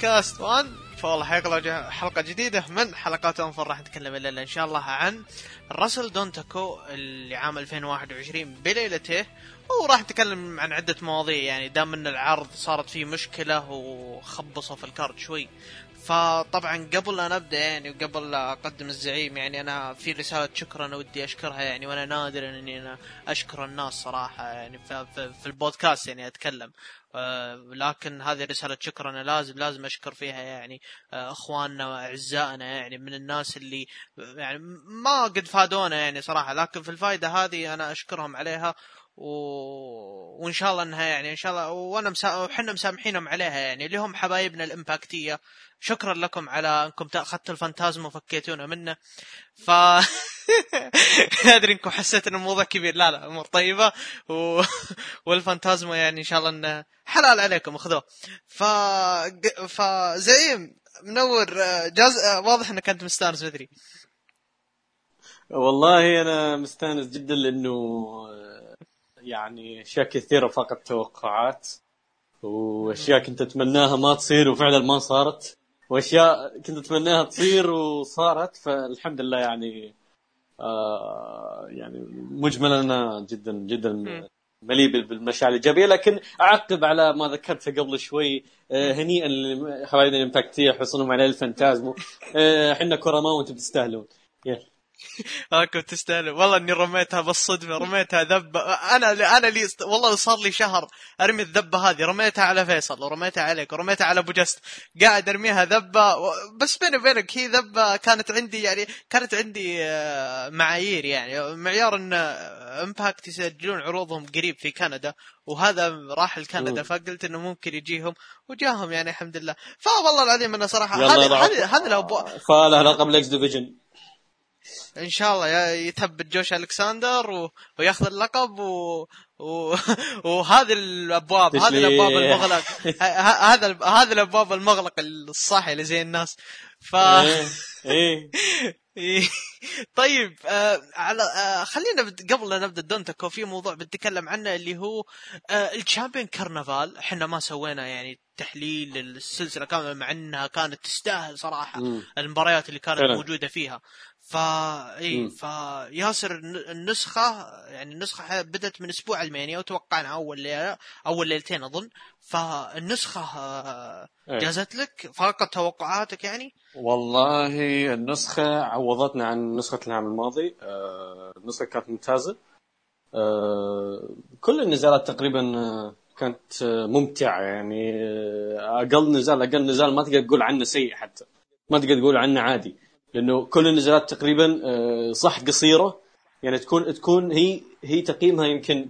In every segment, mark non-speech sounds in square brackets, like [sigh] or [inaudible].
سماك لبودكاست وان. فوالله حلقة حلقة جديدة من حلقات أنفر. راح نتكلم الليلة إن شاء الله عن Wrestling Dontaku اللي عام 2021 بليلته. وراح نتكلم عن عدة مواضيع. يعني دام إن العرض صارت فيه مشكلة وخبصوا في ال card شوي. فطبعا قبل لا نبدأ يعني وقبل لا أقدم الزعيم يعني أنا في رسالة شكر أنا ودي أشكرها يعني وأنا نادر إني أنا أشكر الناس صراحة يعني في, في البودكاست يعني أتكلم. آه لكن هذه رسالة شكر أنا لازم لازم أشكر فيها يعني آه إخواننا وأعزائنا يعني من الناس اللي يعني ما قد فادونا يعني صراحة. لكن في الفائدة هذه أنا أشكرهم عليها و... وإن شاء الله إنها يعني إن شاء الله وأنا مسا... وحنا مسامحينهم عليها يعني اللي هم حبايبنا الإمباكتية. شكرا لكم على أنكم أخذتوا الفانتازم وفكيتونا منه. ف [laughs] أدري أنكم حسيت ان الموضوع كبير. لا لا أمور طيبة. و... [laughs] والفانتازما يعني إن شاء الله إنه حلال عليكم. اخذوه ف فزعيم منور. جاز واضح إنك أنت مستأنس مدري والله أنا مستأنس جدا لأنه يعني أشياء كثيرة فقط توقعات. وأشياء كنت أتمناها ما تصير وفعلا ما صارت. وأشياء كنت أتمناها تصير وصارت فالحمد لله يعني آه يعني مجملا أنا جدا جدا مليء بالمشاعر الإيجابية. لكن أعقب على ما ذكرته قبل شوي آه هنيئا لحبايبنا الامباكتيه حصولهم على الفانتازمو. إحنا آه كرماء وأنتم تستاهلون يلا. [laughs] هاكم تستاهلوا والله إني رميتها بالصدفه رميتها ذبة. أنا أنا لي والله صار لي شهر أرمي الذبة هذه. رميتها على فيصل ورميتها عليك ورميتها على أبو جست. قاعد أرميها ذبة بس بيني وبينك هي ذبة كانت عندي يعني كانت عندي آه، معايير يعني. معيار إن Impact يسجلون عروضهم قريب في كندا وهذا راح لكندا فقلت إنه ممكن يجيهم وجاهم يعني الحمد لله. فوالله العظيم أنا صراحة هذه هذه هذه فله رقم ال X Division إن شاء الله يثبت جوش الكساندر و... وياخذ اللقب و... و... [laughs] وهذه الأبواب هذه الأبواب المغلق هذا هذا الأبواب المغلق الصاحي اللي زي الناس ف إيه, إيه. [laughs] إيه. طيب آه على آه خلينا قبل لا نبدأ دونتكو في موضوع بنتكلم عنه اللي هو آه الشامبيون كرنفال إحنا ما سوينا يعني تحليل للسلسله كاملة مع إنها كانت تستاهل صراحة. المباريات اللي كانت فعلا. موجودة فيها فا إي فياسر النسخة يعني النسخة بدأت من أسبوع المانيا وتوقعنا أول ليلة أول ليلتين أظن. فالنسخة آه،. جازت لك فاقت توقعاتك يعني؟ والله النسخة عوضتنا عن نسخة العام الماضي آه، النسخة كانت ممتازة. آه، كل النزالات تقريبا كانت ممتعة يعني أقل نزال أقل نزال ما تقدر تقول عنه سيء حتى. ما تقدر تقول عنه عادي. لأنه كل النزالات تقريبا آه، صح قصيرة. يعني تكون تكون هي هي تقييمها يمكن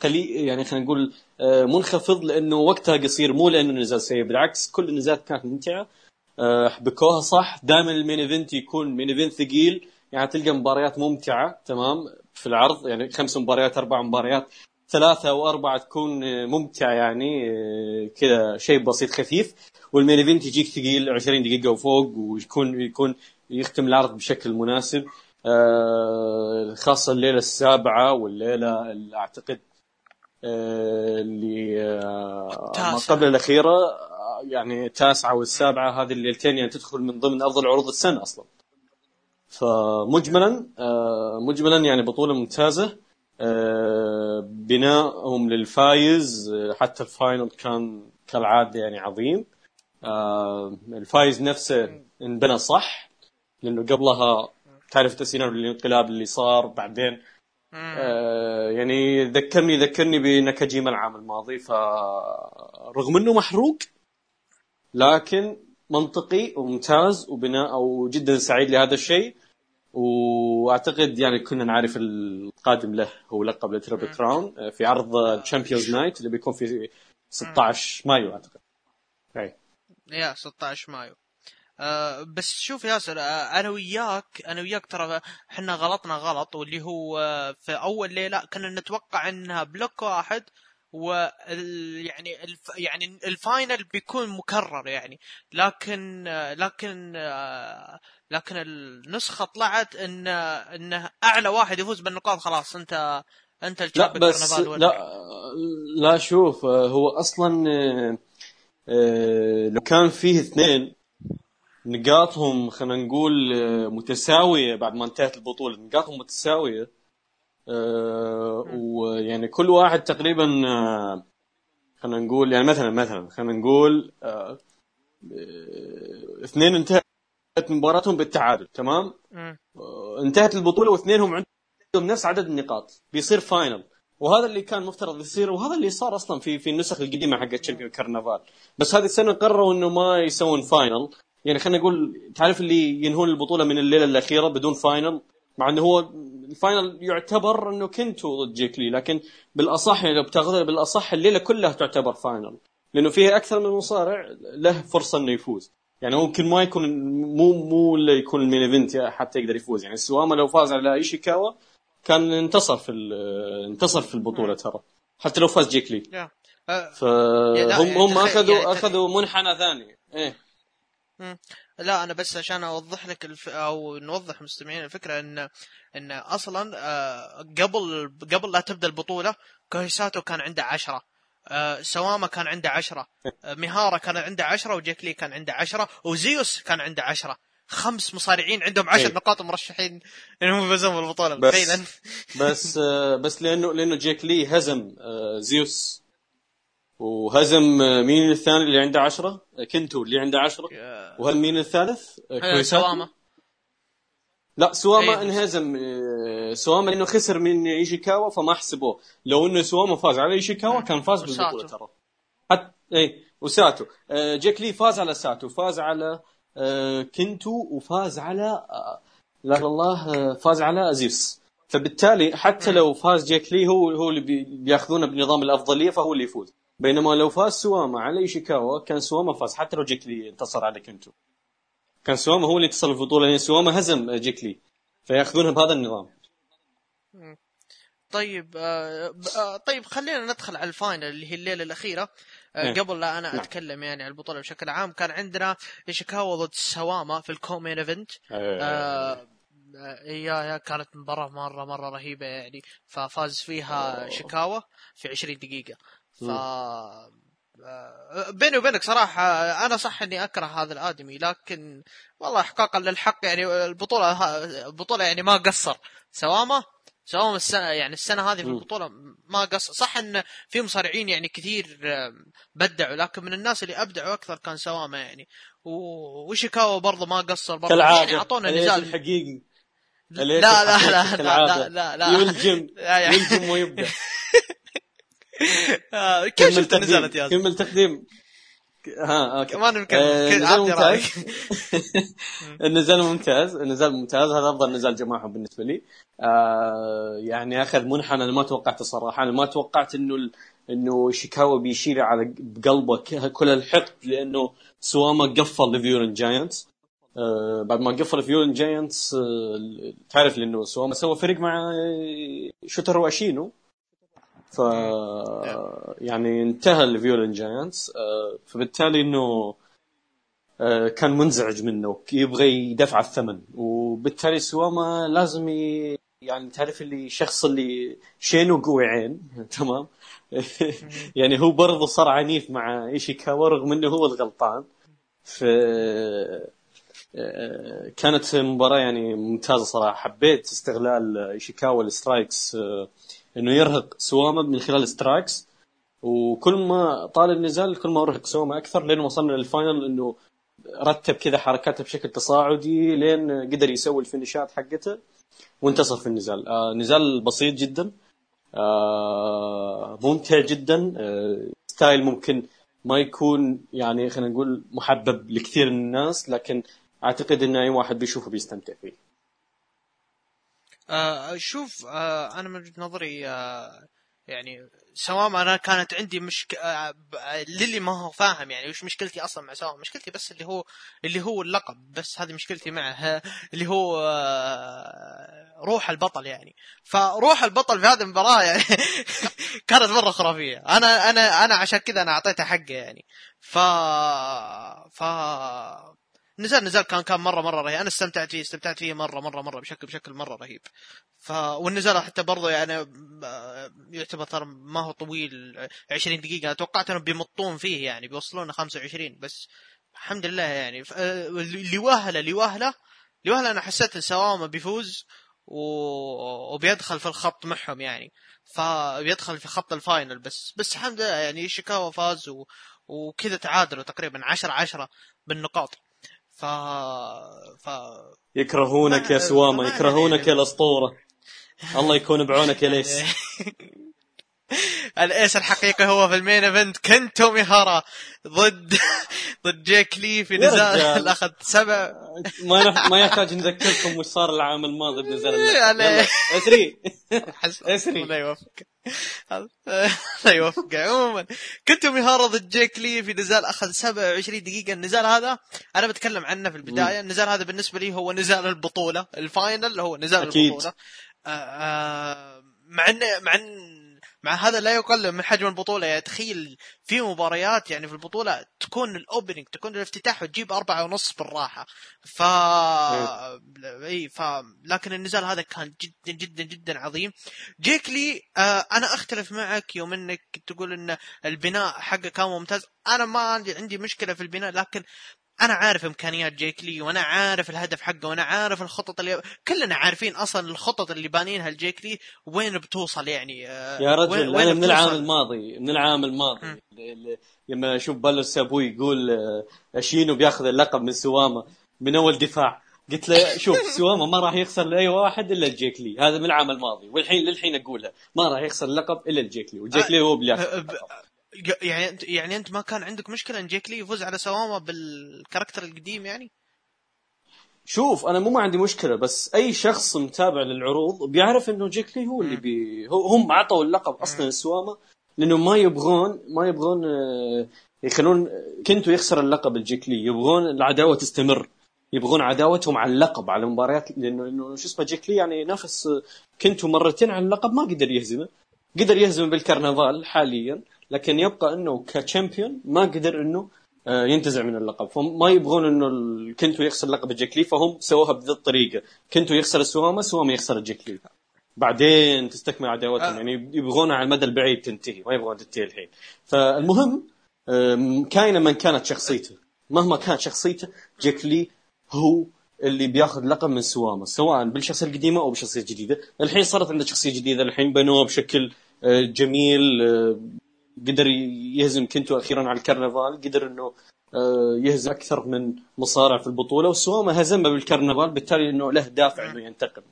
قليل يعني خلينا نقول آه، منخفض لأنه وقتها قصير مو لأنه النزال سيء. بالعكس كل النزالات كانت ممتعة. آه، حبكوها صح. دائما ال main event يكون main event ثقيل. يعني تلقى مباريات ممتعة تمام في العرض. يعني خمس مباريات أربع مباريات ثلاثة أو أربعة تكون ممتعة يعني كذا شيء بسيط خفيف. والمين إيفنت يجيك ثقيل 20 دقيقة وفوق ويكون يكون يختم العرض بشكل مناسب. آه، خاصة الليلة السابعة والليلة اللي أعتقد آه، اللي آه، ما قبل الأخيرة يعني التاسعة والسابعة هذه الليلتين يعني تدخل من ضمن أفضل عروض السنة أصلا. فمجملا مجملا يعني بطولة ممتازة بنائهم للفايز حتى ال final كان كالعادة يعني عظيم. الفايز نفسه انبنى صح. لأنه قبلها تعرف سيناريو الانقلاب اللي صار بعدين. آه يعني ذكرني ذكرني بنكاجيما العام الماضي فرغم إنه محروق لكن منطقي وممتاز وبناء وجدا سعيد لهذا الشيء. وأعتقد يعني كنا نعرف القادم له هو لقب ال Triple Crown في عرض Champions Night اللي بيكون في 16 مايو أعتقد. اي يا 16 مايو. آه بس شوف ياسر آه أنا وياك أنا وياك ترى إحنا غلطنا غلط واللي هو آه في أول ليلة كنا نتوقع إنها block واحد و يعني الف يعني ال final بيكون مكرر يعني. لكن لكن آه لكن النسخة طلعت إن انه أعلى واحد يفوز بالنقاط خلاص. أنت أنت لا بس لا لا شوف هو أصلا لو كان فيه اثنين نقاطهم خلينا نقول آه، متساوية بعد ما انتهت البطولة. نقاطهم متساوية آه، ويعني كل واحد تقريبا آه، خلينا نقول يعني مثلا مثلا خلينا نقول اثنين انتهت مباراتهم بالتعادل تمام؟ انتهت البطولة واثنينهم عندهم نفس عدد النقاط بيصير final. وهذا اللي كان مفترض يصير وهذا اللي صار أصلا في في النسخ القديمة حقت شركه الكرنفال بس هذه السنة قرروا إنه ما يسوون final. يعني خلينا نقول تعرف اللي ينهون البطولة من الليلة الأخيرة بدون final مع إنه هو ال final يعتبر إنه كنتو ضد جيك لي لكن بالأصح يعني لو بتاخذها بالأصح الليلة كلها تعتبر final لأنه فيها أكثر من مصارع له فرصة إنه يفوز. يعني ممكن ما يكون مو مو اللي يكون ال main event حتى يقدر يفوز. يعني سواما لو فاز على إيشيكاوا كان انتصر في انتصر في البطولة ترى. حتى لو فاز جيك لي. فهم يعني هم تخيل- أخذوا يعني أخذوا منحنى ثاني. إيه. مم. لا أنا بس عشان أوضح لك الف... أو نوضح مستمعين الفكرة إن إن أصلا آه، قبل قبل لا تبدأ البطولة كوهيساتو كان عنده عشرة. آه، سواما كان عنده عشرة. آه، ميهارا كان عنده عشرة وجيك لي كان عنده عشرة وزيوس كان عنده عشرة. خمس مصارعين عندهم عشر إيه. نقاط مرشحين إنهم يفوزون بالبطولة. بس- بس بس لأنه لأنه جيك لي هزم زيوس. وهزم مين الثاني اللي عنده عشرة؟ كنتو اللي عنده عشرة. وهل مين الثالث؟ سواما لا سواما إيه. انهزم. سواما إنه خسر من إيشيكاوا فما حسبوه. لو إنه سواما فاز على إيشيكاوا كان فاز بالبطولة. ترى. حتى اي وساتو. آه، جيك لي فاز على ساتو. فاز على آه، كنتو وفاز على آه، لا الله فاز على زيوس فبالتالي حتى لو فاز جيك لي هو هو اللي بي- بياخذونه بنظام الأفضلية فهو اللي يفوز. بينما لو فاز سواما على إيشيكاوا كان سواما فاز. حتى لو جيك لي انتصر على كنتو كان سواما هو اللي انتصر في البطولة لأن سواما هزم جيك لي فيأخذونها بهذا النظام. طيب آه آه طيب خلينا ندخل على ال final اللي هي الليلة الأخيرة. آه إيه. قبل لا أنا نعم. أتكلم يعني عن البطولة بشكل عام كان عندنا إيشيكاوا ضد سواما في ال co-main event. آه آه، يا يا كانت مباراة مرة مرة رهيبة يعني. ففاز فيها شيكاوا في 20 دقيقة. ف. آه، بيني وبينك صراحة أنا صح إني أكره هذا الآدمي لكن والله إحقاقا للحق يعني البطولة البطولة يعني ما قصر. سواما سواما السنة يعني السنة هذه في. البطولة ما قصر. صح إن في مصارعين يعني كثير بدعوا لكن من الناس اللي أبدعوا أكثر كان سواما يعني. وشيكاوا برضه ما قصر برضه كالعادة. يعني أعطونا نزال الحقيقي. لا لا لا لا لا كالعادة. لا لا يلجم لا يلجم [laughs] آه، [laughs] [laughs] كيف كمل شفت تقديم. يا كمل تقديم. ها أوكي. ما نمكن آه، نزال ممتاز. [laughs] النزال ممتاز. النزال ممتاز. هذا أفضل نزال جماعة بالنسبة لي. آه يعني اخذ منحنى أنا ما توقعته صراحة. أنا ما توقعت إنه ال... إنه شيكاوا بيشيل على بقلبه كل الحقد لأنه سواما قفل ل Violent Giants آه بعد ما قفل Violent Giants آه تعرف لأنه سواما سوى فريق مع آه، شوتر وأشينو. ف يعني انتهى ال Violent Giants آه فبالتالي إنه آه، كان منزعج منه. يبغى يدفع الثمن. وبالتالي سواما لازم ي... يعني تعرف اللي الشخص اللي شينه قوي عين. [laughs] تمام؟ يعني هو برضه صار عنيف مع إيشيكاوا رغم إنه هو الغلطان. ف آه، كانت مباراة يعني ممتازة صراحة. حبيت استغلال إيشيكاوا ال strikes إنه يرهق سواما من خلال ال strikes وكل ما طال النزال كل ما أرهق سواما أكثر لين وصلنا لل final إنه رتب كذا حركاته بشكل تصاعدي لين قدر يسوي ال finish ات حقته وانتصر في النزال. آه نزال بسيط جدا. آه ممتع جدا. آه style ممكن ما يكون يعني خلينا نقول محبب لكثير من الناس لكن أعتقد ان أي واحد بيشوفه بيستمتع فيه. آه شوف آه أنا من وجهة نظري آه يعني سواء أنا كانت عندي مشك آه للي ما هو فاهم يعني وش مشكلتي أصلا مع سواء مشكلتي بس اللي هو اللي هو اللقب بس هذه مشكلتي معه [laughs] اللي هو آه روح البطل يعني. فروح البطل في هذه المباراة يعني [laughs] كانت مرة خرافية. أنا أنا أنا عشان كذا أنا أعطيته حقه يعني. ف ف نزال نزال كان كان مره مرة رهيب. أنا استمتعت فيه استمتعت فيه مره مره مرة بشكل بشكل مرة رهيب. ف والنزال حتى برضه يعني آه، يعتبر ترى ما هو طويل 20 دقيقة. أنا توقعت إنهم بيمطون فيه يعني بيوصلون 25 بس الحمد لله يعني. ف- آه، اللي واهله اللي واهله اللي واهله أنا حسيت إن سواما بيفوز و... وبيدخل في الخط معهم يعني. فبيدخل في خط ال final بس. بس الحمد لله يعني شيكاوا فاز و... وكذا تعادلوا تقريبا 10 10 بالنقاط. ف ف يكرهونك يا ما- يكرهونك يا الأسطورة. الله يكون بعونك يا ال ace. [laughs] ال ace الحقيقي هو في ال main event كنتو ميهارا. ضد [laughs] ضد جيك لي في نزال. [laughs] اخذ سبع. ما نح... ما يحتاج نذكركم وش صار العام الماضي. يلا اسري اسري. الله يوفقك. [laughs] الله يوفقك عموما كنتو ميهارا ضد جيك لي في نزال أخذ 27 دقيقة. النزال هذا أنا بتكلم عنه في البداية. النزال هذا بالنسبة لي هو نزال البطولة. ال final هو نزال أكيد. البطولة. آه، آه، مع ان مع ان مع هذا لا يقلل من حجم البطولة. يعني تخيل في مباريات يعني في البطولة تكون ال opening تكون الافتتاح وتجيب أربعة ونص بالراحة. ف اي ف لكن النزال هذا كان جدا جدا جدا عظيم. جيك لي آه أنا أختلف معك يوم إنك تقول إن البناء حقه كان ممتاز. أنا ما عندي عندي مشكلة في البناء لكن أنا عارف إمكانيات جيك لي وأنا عارف الهدف حقه وأنا عارف الخطط اللي كلنا عارفين أصلا الخطط اللي بانينها لجيك لي وين بتوصل يعني؟ آه، يا وين- رجل وين أنا من العام. الماضي من العام الماضي. لما أشوف بالو سابوي يقول آه، شينو بياخذ اللقب من سواما من أول دفاع. قلت له شوف [laughs] سواما ما راح يخسر لأي واحد إلا الجيك لي. هذا من العام الماضي والحين للحين اقولها ما راح يخسر اللقب إلا الجيك لي وجيك لي هو اللي ياخذ آه، ب- يعني يعني أنت ما كان عندك مشكلة إن جيك لي يفوز على سواما بال character القديم يعني؟ شوف أنا مو ما عندي مشكلة بس أي شخص متابع للعروض بيعرف إنه جيك لي هو اللي بي هو هم عطوا اللقب أصلا لسواما لأنه ما يبغون ما يبغون آه، يخلون كنتو يخسر اللقب الجيك لي يبغون العداوة تستمر يبغون عداوتهم على اللقب على مباريات لأنه شو اسمه جيك لي يعني نافس كنتو مرتين على اللقب ما قدر يهزمه قدر يهزمه بالكرنفال حاليا. لكن يبقى إنه ك champion ما قدر إنه آه، ينتزع من اللقب. فما يبغون إنه كنتو يخسر لقب الجيك لي فهم سووها بذي الطريقة. كنتو يخسر السوامه سوامه يخسر الجيك لي بعدين تستكمل عداوتهم. آه. يعني يبغونها على المدى البعيد تنتهي ما يبغون تنتهي الحين. فالمهم كائنا من كانت شخصيته. مهما كانت شخصيته جيك لي هو اللي بياخذ لقب من سوامه سواء بالشخصية القديمة أو بالشخصية الجديدة. الحين صارت عنده شخصية جديدة الحين بنوه بشكل آه، جميل قدر يهزم كنتو أخيرا على الكرنفال قدر إنه آه، يهزم أكثر من مصارع في البطولة وسوامه هزمه بالكرنفال بالتالي إنه له دافع إنه ينتقم.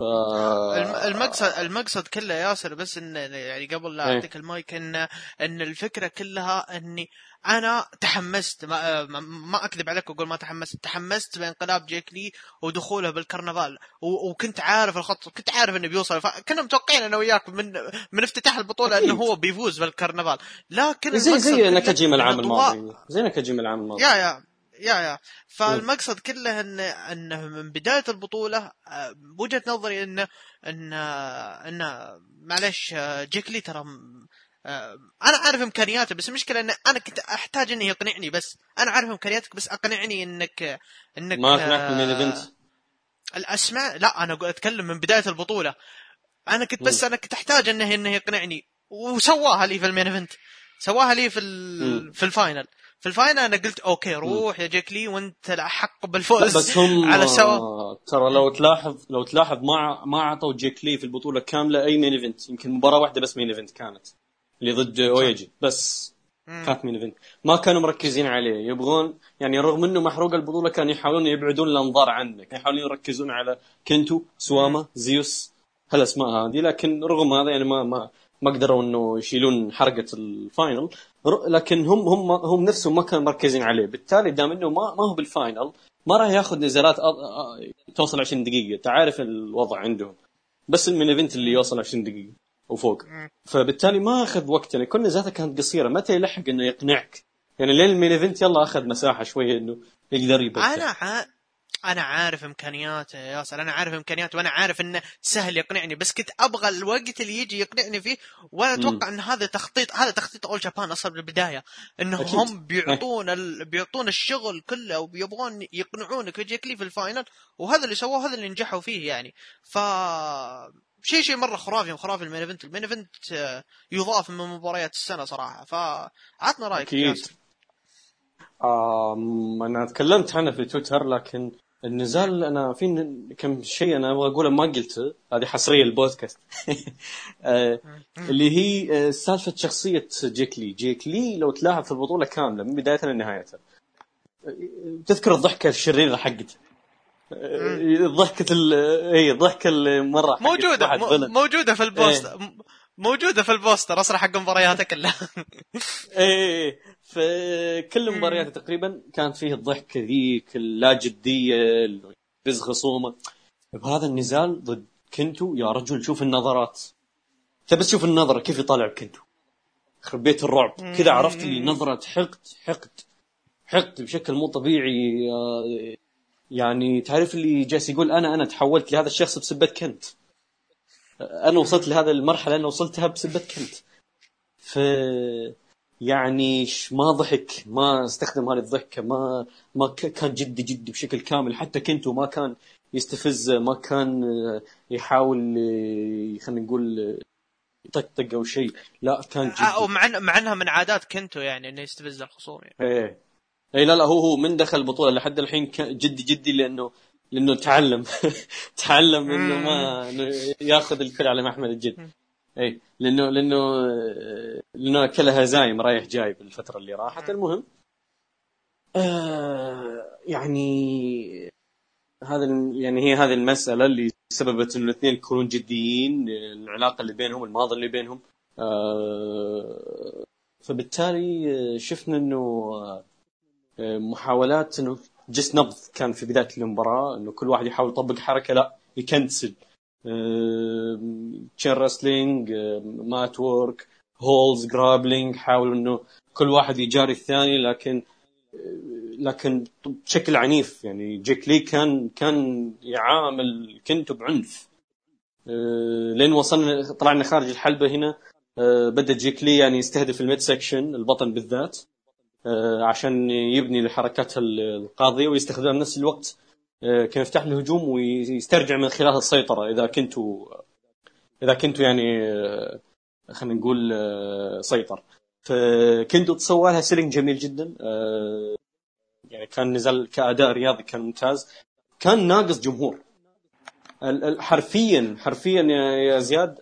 ف... المقصد المقصد كله ياسر بس إن يعني قبل لا إيه. أعطيك المايك ان إن الفكرة كلها إني أنا تحمست ما, ما- أكذب عليك وأقول ما تحمست تحمست بانقلاب جيك لي ودخوله بالكرنفال وكنت عارف الخط كنت عارف إنه بيوصل كنا متوقعين أنا وياك من من افتتاح البطولة أكيد. انه هو بيفوز بالكرنفال لكن زي زي نكاجيما العام الماضي زي نكاجيما العام الماضي يا يا يا يا. فالمقصد كله إن إنه من بداية البطولة آه، وجهه نظري انه إن إن معلش آه، جيك لي ترى آه، أنا عارف إمكانياته بس المشكلة إن أنا كنت أحتاج إنه يقنعني بس. أنا عارف إمكانياتك بس أقنعني إنك إنك ما أقنعك آه، event الأسماء؟ لا أنا أتكلم من بداية البطولة. أنا كنت بس أنا كنت أحتاج إنه إنه يقنعني. وسواها لي في ال main event. سواها لي في. في ال final. في ال final أنا قلت أوكي روح يا جيك لي وأنت احق لا، بالفوز بس هم على سوا. ترى لو تلاحظ لو تلاحظ ما ما اعطوا جيك لي في البطولة كاملة أي main event يمكن مباراة واحدة بس main event كانت اللي ضد اويجي بس. كانت main event ما كانوا مركزين عليه. يبغون يعني رغم إنه محروق البطولة كانوا يحاولون يبعدون الأنظار عنه. كانوا يحاولون يركزون على كنتو سواما زيوس. هالاسماء هذه؟ لكن رغم هذا يعني ما ما ما قدروا إنه يشيلون حرقة ال final. لكن هم هم هم نفسهم ما كانوا مركزين عليه. بالتالي دام إنه ما ما هو بال final ما راح ياخذ نزالات أ- أ- توصل 20 دقيقة. أنت عارف الوضع عندهم. بس ال main event اللي يوصل 20 دقيقة وفوق. فبالتالي ما أخذ وقت. يعني كل نزالاته كانت قصيرة. متى يلحق إنه يقنعك؟ يعني لين ال main event يلا أخذ مساحة شوية إنه يقدر يبدع أنا ع... أنا عارف إمكانياته يا ياسر أنا عارف إمكانياته وأنا عارف إنه سهل يقنعني بس كنت أبغى الوقت اللي يجي يقنعني فيه وأنا أتوقع إن هذا تخطيط هذا تخطيط All Japan أصلا بالبداية انه أكيد. هم بيعطون ال... بيعطون الشغل كله وبيبغون يقنعونك ويجيك لي في ال final وهذا اللي سووه هذا اللي نجحوا فيه يعني. ف شيء شيء مرة خرافي خرافي ال main event. ال main event يضاف من مباريات السنة صراحة. فعطنا رأيك أكيد. أنا تكلمت عنه في تويتر لكن النزال أنا في كم شيء أنا أبغى أقوله ما قلته. هذه حصرية البودكاست. [laughs] آه، اللي هي آه، سالفة شخصية جيك لي. جيك لي لو تلاحظ في البطولة كاملة من بدايتها لنهايتها آه، تذكر الضحكة الشريرة حقته. ضحكة ال اي الضحكه اللي مره موجودة. موجودة في ال post م- موجودة في ال poster. أصلا حق مبارياته كلها [laughs] إيه. في كل مبارياته تقريبا كانت فيه الضحكه ذيك اللا جديه رزق خصومه. بهذا النزال ضد كنتو يا رجل شوف النظرات. تبى تشوف النظرة كيف يطالع بكنتو يخرب بيت الرعب كذا عرفت لي نظرة حقد حقد حقد بشكل مو طبيعي. يعني تعرف اللي جالس يقول أنا أنا تحولت لهذا الشخص بسبة كنت. أنا وصلت لهذا المرحلة أنا وصلتها بسبة كنت. ف يعني ما ضحك ما استخدم هذه الضحكة ما ما كان جدي جدي بشكل كامل. حتى كنتو ما كان يستفز ما كان يحاول خلينا نقول يطقطق أو شيء. لا كان آه، جدي. إن- مع إنها من عادات كنتو يعني إنه يستفز الخصوم يعني. إيه. اي لا لا هو هو من دخل البطولة لحد الحين جدي جدي لأنه لأنه تعلم. [laughs] تعلم إنه ما ياخذ الكل على محمل الجد إي لأنه لأنه لأنه كلها زايم رايح جاي بالفترة اللي راحت. المهم آه يعني هذا يعني هي هذه المسألة اللي سببت إنه الاثنين يكونون جديين العلاقة اللي بينهم الماضي اللي بينهم. آه فبالتالي آه، شفنا إنه آه، محاولات إنه جس نبض كان في بداية المباراة إنه كل واحد يحاول يطبق حركة لا يكنسل. chain wrestling mat work holds grappling حاولوا إنه كل واحد يجاري الثاني لكن لكن بشكل عنيف يعني جيك لي كان كان يعامل كنتو بعنف. آه، لين وصلنا طلعنا خارج الحلبة هنا آه، بدأ جيك لي يعني يستهدف ال mid section البطن بالذات آه، عشان يبني الحركات ال- القاضية ويستخدمها بنفس الوقت. كان يفتح له هجوم ويسترجع من خلالها السيطرة. إذا كنتوا إذا كنتوا يعني آه، خلينا نقول آه، سيطر. فكنتوا تسوى لها سيلينج جميل جدا. آه، يعني كان نزل كأداء رياضي كان ممتاز. كان ناقص جمهور. حرفيا حرفيا يا يا زياد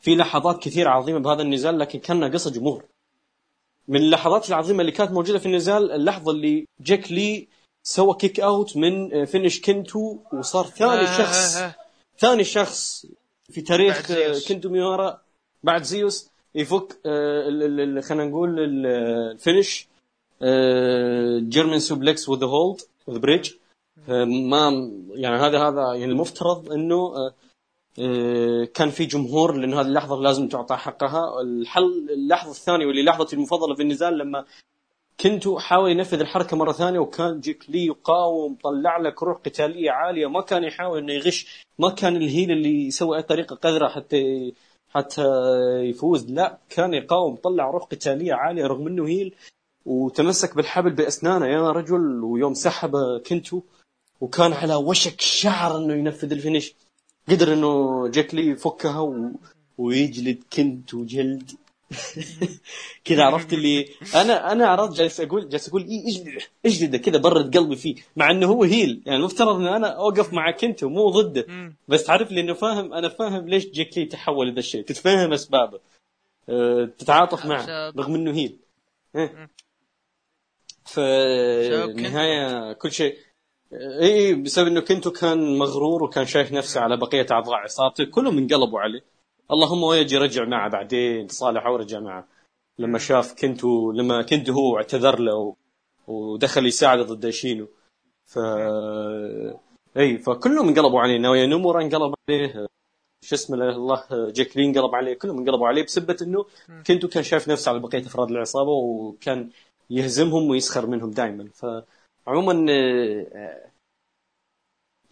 في لحظات كثير عظيمة بهذا النزال لكن كان ناقصها جمهور. من اللحظات العظيمة اللي كانت موجودة في النزال اللحظة اللي جيك لي سوى kick out من finish كنتو وصار ثاني آه، شخص آه، آه. ثاني شخص في تاريخ. كنتو ميورا بعد زيوس يفك آه، ال- ال- خلينا نقول ال- ال finish German suplex with hold with bridge ما يعني هذا هذا يعني المفترض إنه آه، آه، كان في جمهور لأنه هذه اللحظة لازم تعطى حقها الحل اللحظة الثانية واللي لحظتي المفضلة في النزال لما كنتو حاول ينفذ الحركة مرة ثانية وكان جيك لي يقاوم طلع لك روح قتالية عالية ما كان يحاول إنه يغش ما كان ال heel اللي يسوي أي طريقة قذرة حتى حتى يفوز لا كان يقاوم طلع روح قتالية عالية رغم إنه heel وتمسك بالحبل بأسنانه يا رجل ويوم سحب كنتو وكان على وشك شعر إنه ينفذ ال finish. قدر إنه جيك لي يفكها و... ويجلد كنتو جلد. [laughs] كذا عرفت اللي أنا أنا عرفت جالس أقول جالس أقول اي اجلده اجلده كذا برد قلبي فيه مع إنه هو هيل يعني المفترض ان أنا أوقف مع كنتو مو ضده. بس تعرف لي إنه فاهم أنا فاهم ليش جيك لي تحول لذا الشيء. تتفهم أسبابه. أه، تتعاطف معه رغم إنه هيل إيه. ف. النهايه كل شيء. اي إي، بسبب إنه كنتو كان مغرور وكان شايف نفسه على بقية أعضاء عصابته كلهم انقلبوا عليه. اللهم ويجي رجع معه بعدين صالح ورجع معه. لما شاف كنتو لما كنتو هو اعتذر له ودخل يساعده ضد شينو. ف إي فكلهم انقلبوا عليه. ناويا نومورا انقلب عليه شو اسمه له الله جيك لي انقلب عليه كلهم انقلبوا عليه بسبة إنه كنتو كان شايف نفسه على بقية أفراد العصابة وكان يهزمهم ويسخر منهم دائما فعموما آه،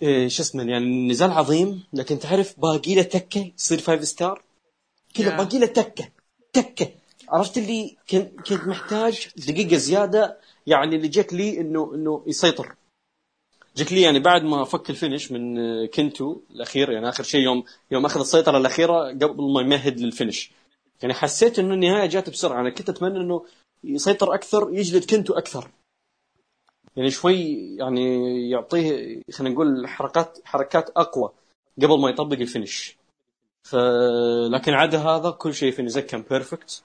شو اسمه يعني نزال عظيم لكن تعرف باقي له تكه يصير five star كذا يا. باقي له تكه تكه. عرفت اللي كنت كنت محتاج دقيقة زيادة يعني اللي جاك لي إنه إنه يسيطر. جاك لي يعني بعد ما فك ال finish من آه، كنتو الأخير يعني آخر شيء يوم يوم أخذ السيطرة الأخيرة قبل ما يمهد لل finish. يعني حسيت إنه النهاية جات بسرعة أنا كنت أتمنى إنه يسيطر أكثر يجلد كنتو أكثر. يعني شوي يعني يعطيه خلينا نقول حركات حركات أقوى قبل ما يطبق ال finish. ف لكن عدا هذا كل شيء في النزال كان perfect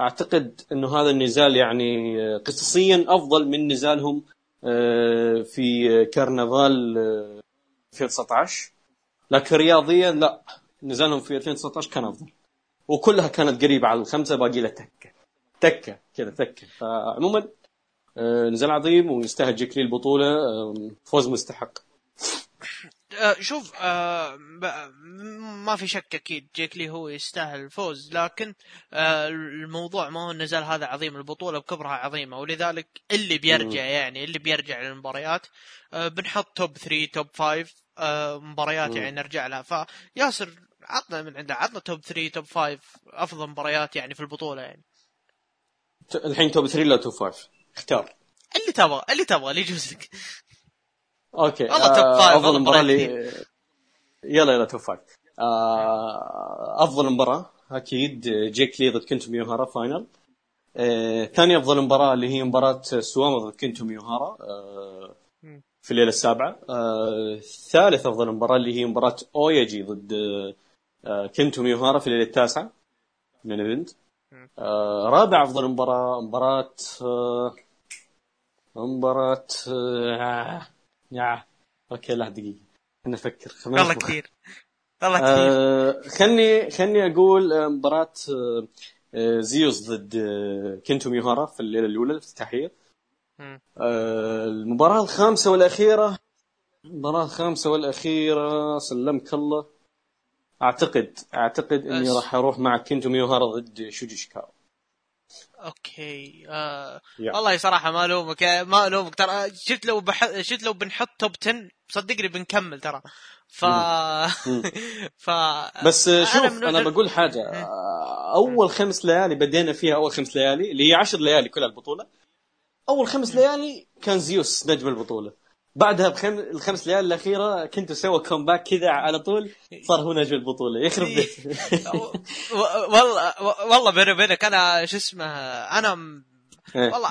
أعتقد إنه هذا النزال يعني قصصيا أفضل من نزالهم آه، في كرنفال آه، 2019 لكن رياضيا لا نزالهم في 2019 كان أفضل. وكلها كانت قريبة على الخمسة باقي لها تكة. تكة كذا تكة. فعموما آه، نزال عظيم ويستاهل جيك لي البطولة آه، فوز مستحق. آه، شوف آه، ما في شك أكيد جيك لي هو يستاهل الفوز لكن آه، الموضوع ما هو النزال هذا عظيم البطولة بكبرها عظيمة ولذلك اللي بيرجع يعني اللي بيرجع للمباريات آه، بنحط توب 3 توب 5 آه، مباريات. يعني نرجع لها. فياسر عطنا من عنده عطنا top 3 top 5 أفضل مباريات يعني في البطولة يعني. الحين top 3 ولا top 5 اختار. اللي تبغى اللي تبغى اللي يجوز لك okay. والله top آه، five، أفضل مباراة اللي يلا يلا top five. آه، أفضل مباراة أكيد. جيك لي ضد كنتو ميوهارا final. آه، ثاني أفضل مباراة اللي هي مباراة سواما ضد كنتو ميوهارا آه،. في الليلة السابعة. آه، ثالث أفضل مباراة اللي هي مباراة أوياجي ضد آه، كنتو ميوهارا في الليلة التاسعة من ال event مم. آه، رابع أفضل مباراة مباراة آه، مباراه آه، آه، okay لا دقيقة. خليني أفكر. خليني والله. كثير. والله كثير. آه خلني خلني أقول آه، مباراة آه، زيوس ضد آه، كنتو ميوهارا في الليلة الأولى الافتتاحية. آه، المباراة الخامسة والأخيرة المباراة الخامسة والأخيرة سلمك الله. أعتقد أعتقد إني راح أروح مع كنتو ميوهارا ضد شوجي إيشيكاوا okay آه. والله صراحة ما ألومك ما ألومك. ترى شفت لو بح... شفت لو بنحط top 10 صدقني بنكمل ترى. ف. [laughs] ف بس شوف من- أنا بقول حاجة. آه، أول خمس ليالي بدينا فيها أول خمس ليالي اللي هي عشر ليالي كل البطولة أول خمس ليالي كان زيوس نجم البطولة. بعدها بخم... الخمس ليالي الأخيرة كنتو سوى comeback كذا على طول صار هو نجم البطولة يخرب بيت [laughs] و- والله والله بيني وبينك أنا شو اسمه أنا م- إيه. والله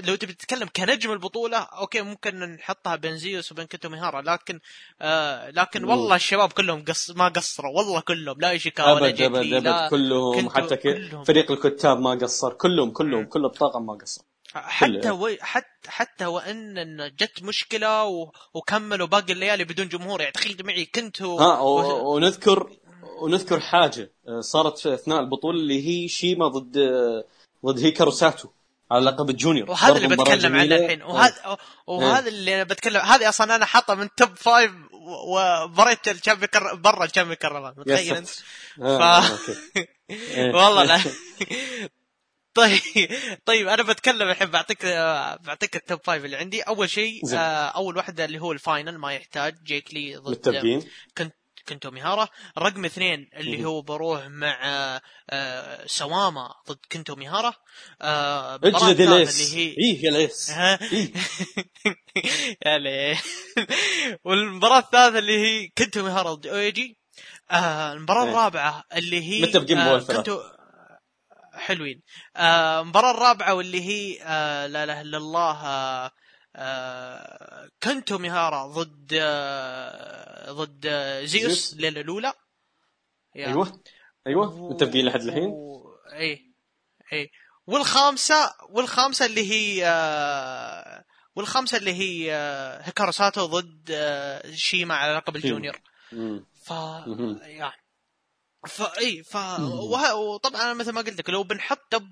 لو تبي تتكلم كنجم البطولة okay ممكن نحطها بين زيوس وبين كنتو ميهارا لكن آه لكن. والله الشباب كلهم قص ما قصروا والله كلهم لا ايشيكاوا لا أبد أبد أبد كلهم حتى. كلهم. فريق الكتاب ما قصر كلهم كلهم كل الطاقم ما قصر حتى. و... حتى حتى وإن جت مشكلة و... وكملوا باقي الليالي بدون جمهور يعني تخيل معي كنتوا ها و... ونذكر ونذكر حاجة آه، صارت في أثناء البطولة اللي هي شيما ضد آه، ضد هيكارو ساتو على لقب الجونيور وهذا اللي بتكلم عنه. الحين وهذا وهذا اللي أنا بتكلم هذه أصلا أنا حاطة من توب فايف وبريت الشامبيون كر... برا الشامبيون كرمان متخيل أنت. آه، ف-. [laughs] إيه. والله لا [laughs] طيب طيب أنا بتكلم الحين بعطيك بعطيك ال top five اللي عندي أول شيء. آه، أول واحدة اللي هو ال final ما يحتاج جيك لي ضد متفقين كنت كنتو ميهارا رقم اثنين اللي. هو بروح مع آه، سواما ضد كنتو ميهارا آه، اجلد اللي هي إيه يا ليس؟ إيه. [laughs] يا والمباراة الثالثة اللي هي كنتو ميهارا ضد أويجي آه المباراة إيه. الرابعة اللي هي متفقين آه. كنتو حلوين آه المباراة الرابعة واللي هي آه لا إله إلا الله آه آه كنتو ميهارا ضد آه ضد آه زيوس الأولى يا. أيوه أيوه متفقين لحد الحين و- إيه إيه والخامسة والخامسة اللي هي آه والخامسة اللي هي آه هيكارو ساتو ضد آه شيما على لقب. ال junior. ف. يعني فا إي ف وه... وطبعا أنا مثل ما قلت لك لو بنحط top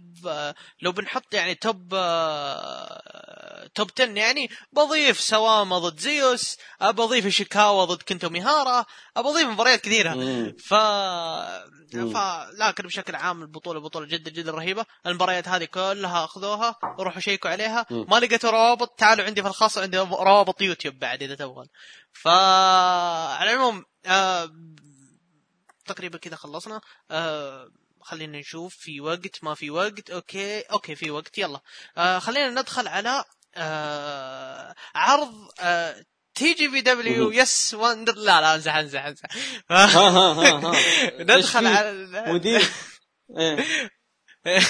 لو بنحط يعني top top 10 يعني بضيف سواما ضد زيوس بضيف شيكاوا ضد كنتو ميهارا بضيف مباريات كثيرة. ف ف لكن بشكل عام البطولة بطولة جدا جدا رهيبة. المباريات هذه كلها أخذوها روحوا شيكوا عليها. ما لقيتوا روابط تعالوا عندي في الخاص عندي روابط يوتيوب بعد إذا تبغون. ف على العموم آه تقريبا كذا خلصنا. آه خلينا نشوف في وقت ما في وقت. okay okay في وقت. يلا. آه خلينا ندخل على آه عرض آه TJPW. yes وندر لا لا امزح امزح امزح ندخل على مدير؟ [laughs] إيه. [laughs]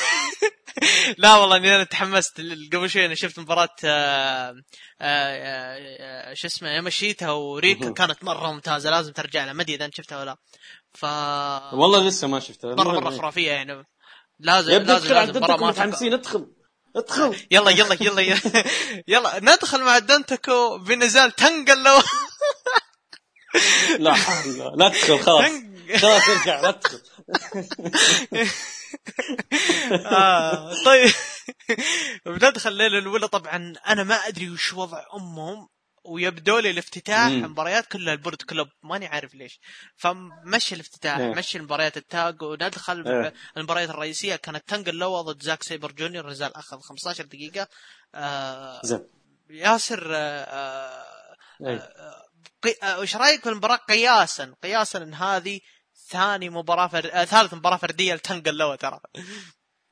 لا والله إني أنا تحمست. قبل شوي أنا شفت مباراة آه، آه، آه، شو اسمه ياماشيتا وريكا. كانت مرة ممتازة. لازم ترجع لها. ما أدري إذا أنت شفتها ولا ف والله لسه ما شفتها. مرة مرة خرافية يعني. لازم يبدو لازم لازم. مره ما متحمسين. ادخل. ادخل. يلا يلا يلا يلا, [laughs] يلا ندخل مع دنتكو بنزال تنقل لو لا لا تدخل خلاص. خلاص ارجع لا تدخل. [laughs] آه طيب. [laughs] بندخل الليلة الأولى. طبعا أنا ما أدري وش وضع أمهم. ويبدو لي الافتتاح المباريات كلها ال Bullet Club. ماني عارف ليش. فمشي الافتتاح إيه. مشي المباريات ال tag وندخل إيه. المباريات الرئيسية. كانت تانقا لوا ضد زاك سيبر جونيور نزال أخذ 15 دقيقة. آه زين. ياسر آه. آه قي- آه، وش رأيك في المباراة؟ قياسا قياسا إن هذه ثاني مباراة فر... آه ثالث مباراة فردية لتانقا لوا ترى.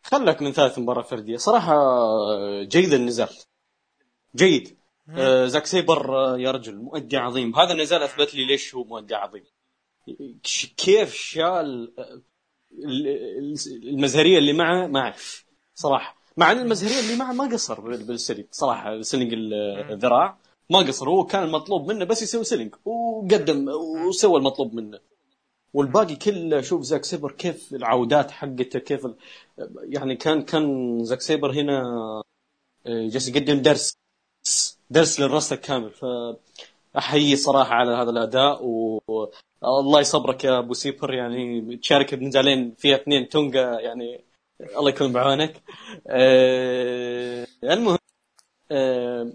خلك من ثالث مباراة فردية. صراحة آه، جيد النزال. جيد. آه زاك سيبر آه يا رجل مؤدي عظيم. هذا النزال أثبت لي ليش هو مؤدي عظيم. كيف شال آه، ال- ال- المزهرية اللي معه؟ ما أعرف صراحة. مع إن المزهرية اللي معه ما قصر بال- بال selling صراحة selling ال- الذراع. ما قصر هو كان المطلوب منه بس يسوي selling وقدم وسوى المطلوب منه. والباقي كله شوف زاك سيبر كيف العودات حقته كيف ال... يعني كان كان زاك سيبر هنا جالس يقدم درس. درس لل roster كامل. ف احيي صراحة على هذا الأداء والله يصبرك يا أبو سيبر. يعني تشارك بنزالين فيها اثنين تونجا يعني الله يكون بعونك. آه، المهم آه،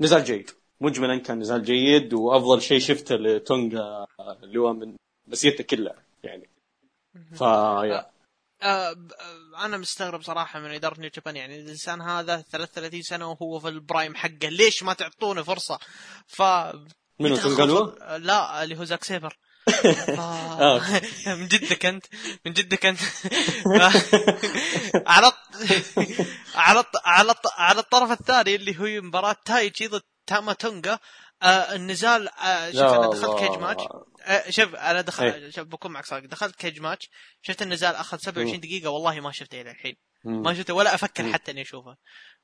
نزال جيد. مجملا كان نزال جيد وأفضل شيء شفته لتونجا اللي هو من مسيرته كلها يعني. فيا. آه آه، أنا مستغرب صراحة من إدارة نيو جابان يعني الإنسان هذا 33 سنة وهو في ال prime حقه ليش ما تعطونه فرصة ف منو تانقا لوا؟ لا اللي هو زاك سيبر. [laughs] آه. [laughs] من جدك أنت من جدك أنت [laughs] على على على على الطرف الثاني اللي هو مباراة تايتشي ضد تاما تونجا آه النزال آه أنا دخلت Cagematch آه شوف أنا دخل إيه. شوف بكون معك صادق دخلت Cagematch شفت النزال أخذ 27 دقيقة والله ما شفته إلى الحين. ما شفته ولا أفكر. حتى إني أشوفه.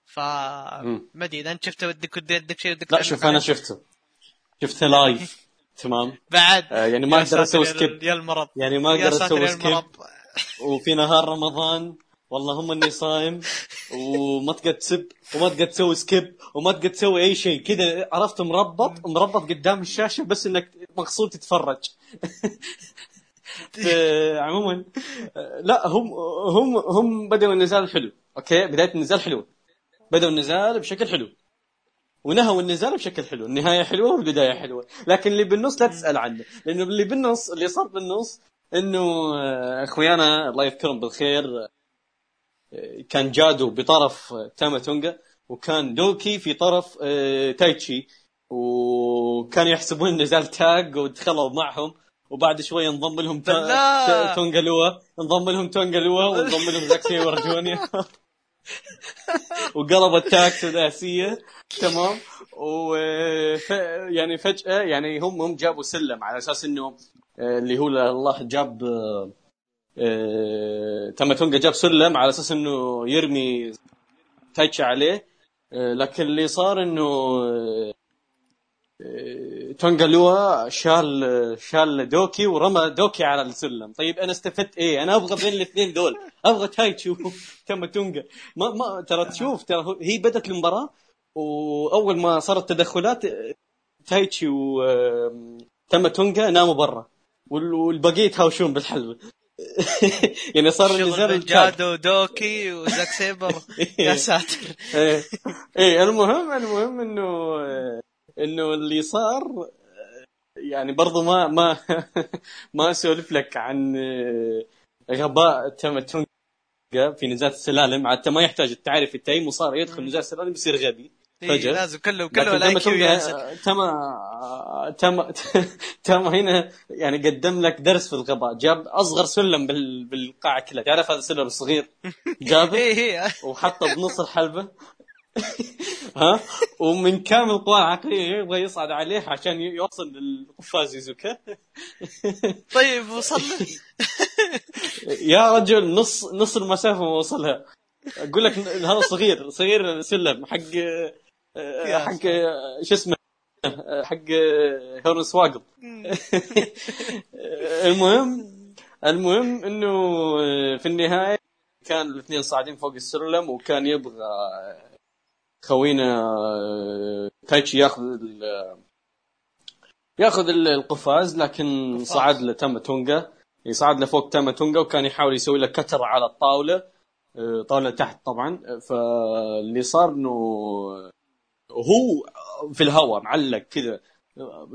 ف. ما أدري إذا أنت شفته ودك ودك شيء ودك لا شوف أنا. شفته. شفته live [laughs] تمام؟ بعد. آه، يعني ما أقدر أسوي skip يا المرض. يعني ما أقدر أسوي skip وفي نهار رمضان والله هم إني صايم وما تقدر تسب وما تقدر تسوي skip وما تقدر تسوي أي شيء. كذا عرفت مربط مربط قدام الشاشة بس إنك مقصود تتفرج. [laughs] عموما لا هم هم هم بدأوا النزال حلو. okay؟ بداية النزال حلوة. بدأوا النزال بشكل حلو. ونهوا النزال بشكل حلو. النهاية حلوة والبداية حلوة. لكن اللي بالنص لا تسأل عنه. لأنه اللي بالنص اللي صار بالنص إنه آه، أخويانا الله يذكرهم بالخير كان جادو بطرف آه، تاما تونجا وكان دوكي في طرف آه، تايتشي. وكانوا يحسبون النزال tag ودخلوا معهم. وبعد شوي انضم لهم تا... تونجا لوا انضم لهم تونجا لوا وانضم لهم زاك سيبر [laughs] جونيور وقلبوا ال tag سداسيه تمام. و ف... يعني فجأة يعني هم هم جابوا سلم على أساس إنه آه، اللي هو الله جاب آه، آه، تاما تونجا جاب سلم على أساس إنه يرمي تايتشي عليه. آه، لكن اللي صار إنه آه، تونجا لوا شال شال دوكي ورمى دوكي على السلم. طيب أنا استفدت إيه؟ أنا أبغى بين الاثنين دول. أبغى تايتشي وتاما [laughs] تونجا. ما ما ترى تشوف ترى هي بدت المباراة وأول ما صارت تدخلات تايتشي وتاما تونجا ناموا برا. وال- والبقية يتهاوشون بالحلبة. [laughs] يعني صار بين ال tag. جادو ودوكي وزاك سيبر. [laughs] يا ساتر. إيه. إيه، المهم المهم إنه إنه اللي صار يعني برضو ما ما [laughs] ما أسولف لك عن غباء تاما تونجا في نزال السلالم. عاد ما يحتاج تعرف التايم وصار يدخل نزال السلالم يصير غبي. إيه فجأة. لازم كله كله ال IQ تم تم [laughs] تم هنا يعني قدم لك درس في الغباء. جاب أصغر سلم بال- بالقاعه كلها تعرف هذا السلم الصغير؟ [laughs] جابه إيه إيه. وحطه بنص الحلبة. [laughs] ها؟ ومن كامل قواه العقلية يبغى يصعد عليه عشان يوصل للقفاز يزوكا طيب وصل يا رجل نص نص المسافة ما وصلها أقول لك هذا صغير صغير سلم حق حق شو اسمه حق هورس واقض [laughs] المهم المهم إنه في النهاية كان الاثنين صاعدين فوق السلم وكان يبغى خوينا تايتشي ياخذ ال- ياخذ ال- القفاز لكن قفاز. صعد له تاما تونجا يصعد له فوق تاما تونجا وكان يحاول يسوي له كتر على الطاولة. آه، طاولة تحت طبعا. فاللي صار إنه هو في الهواء معلق كذا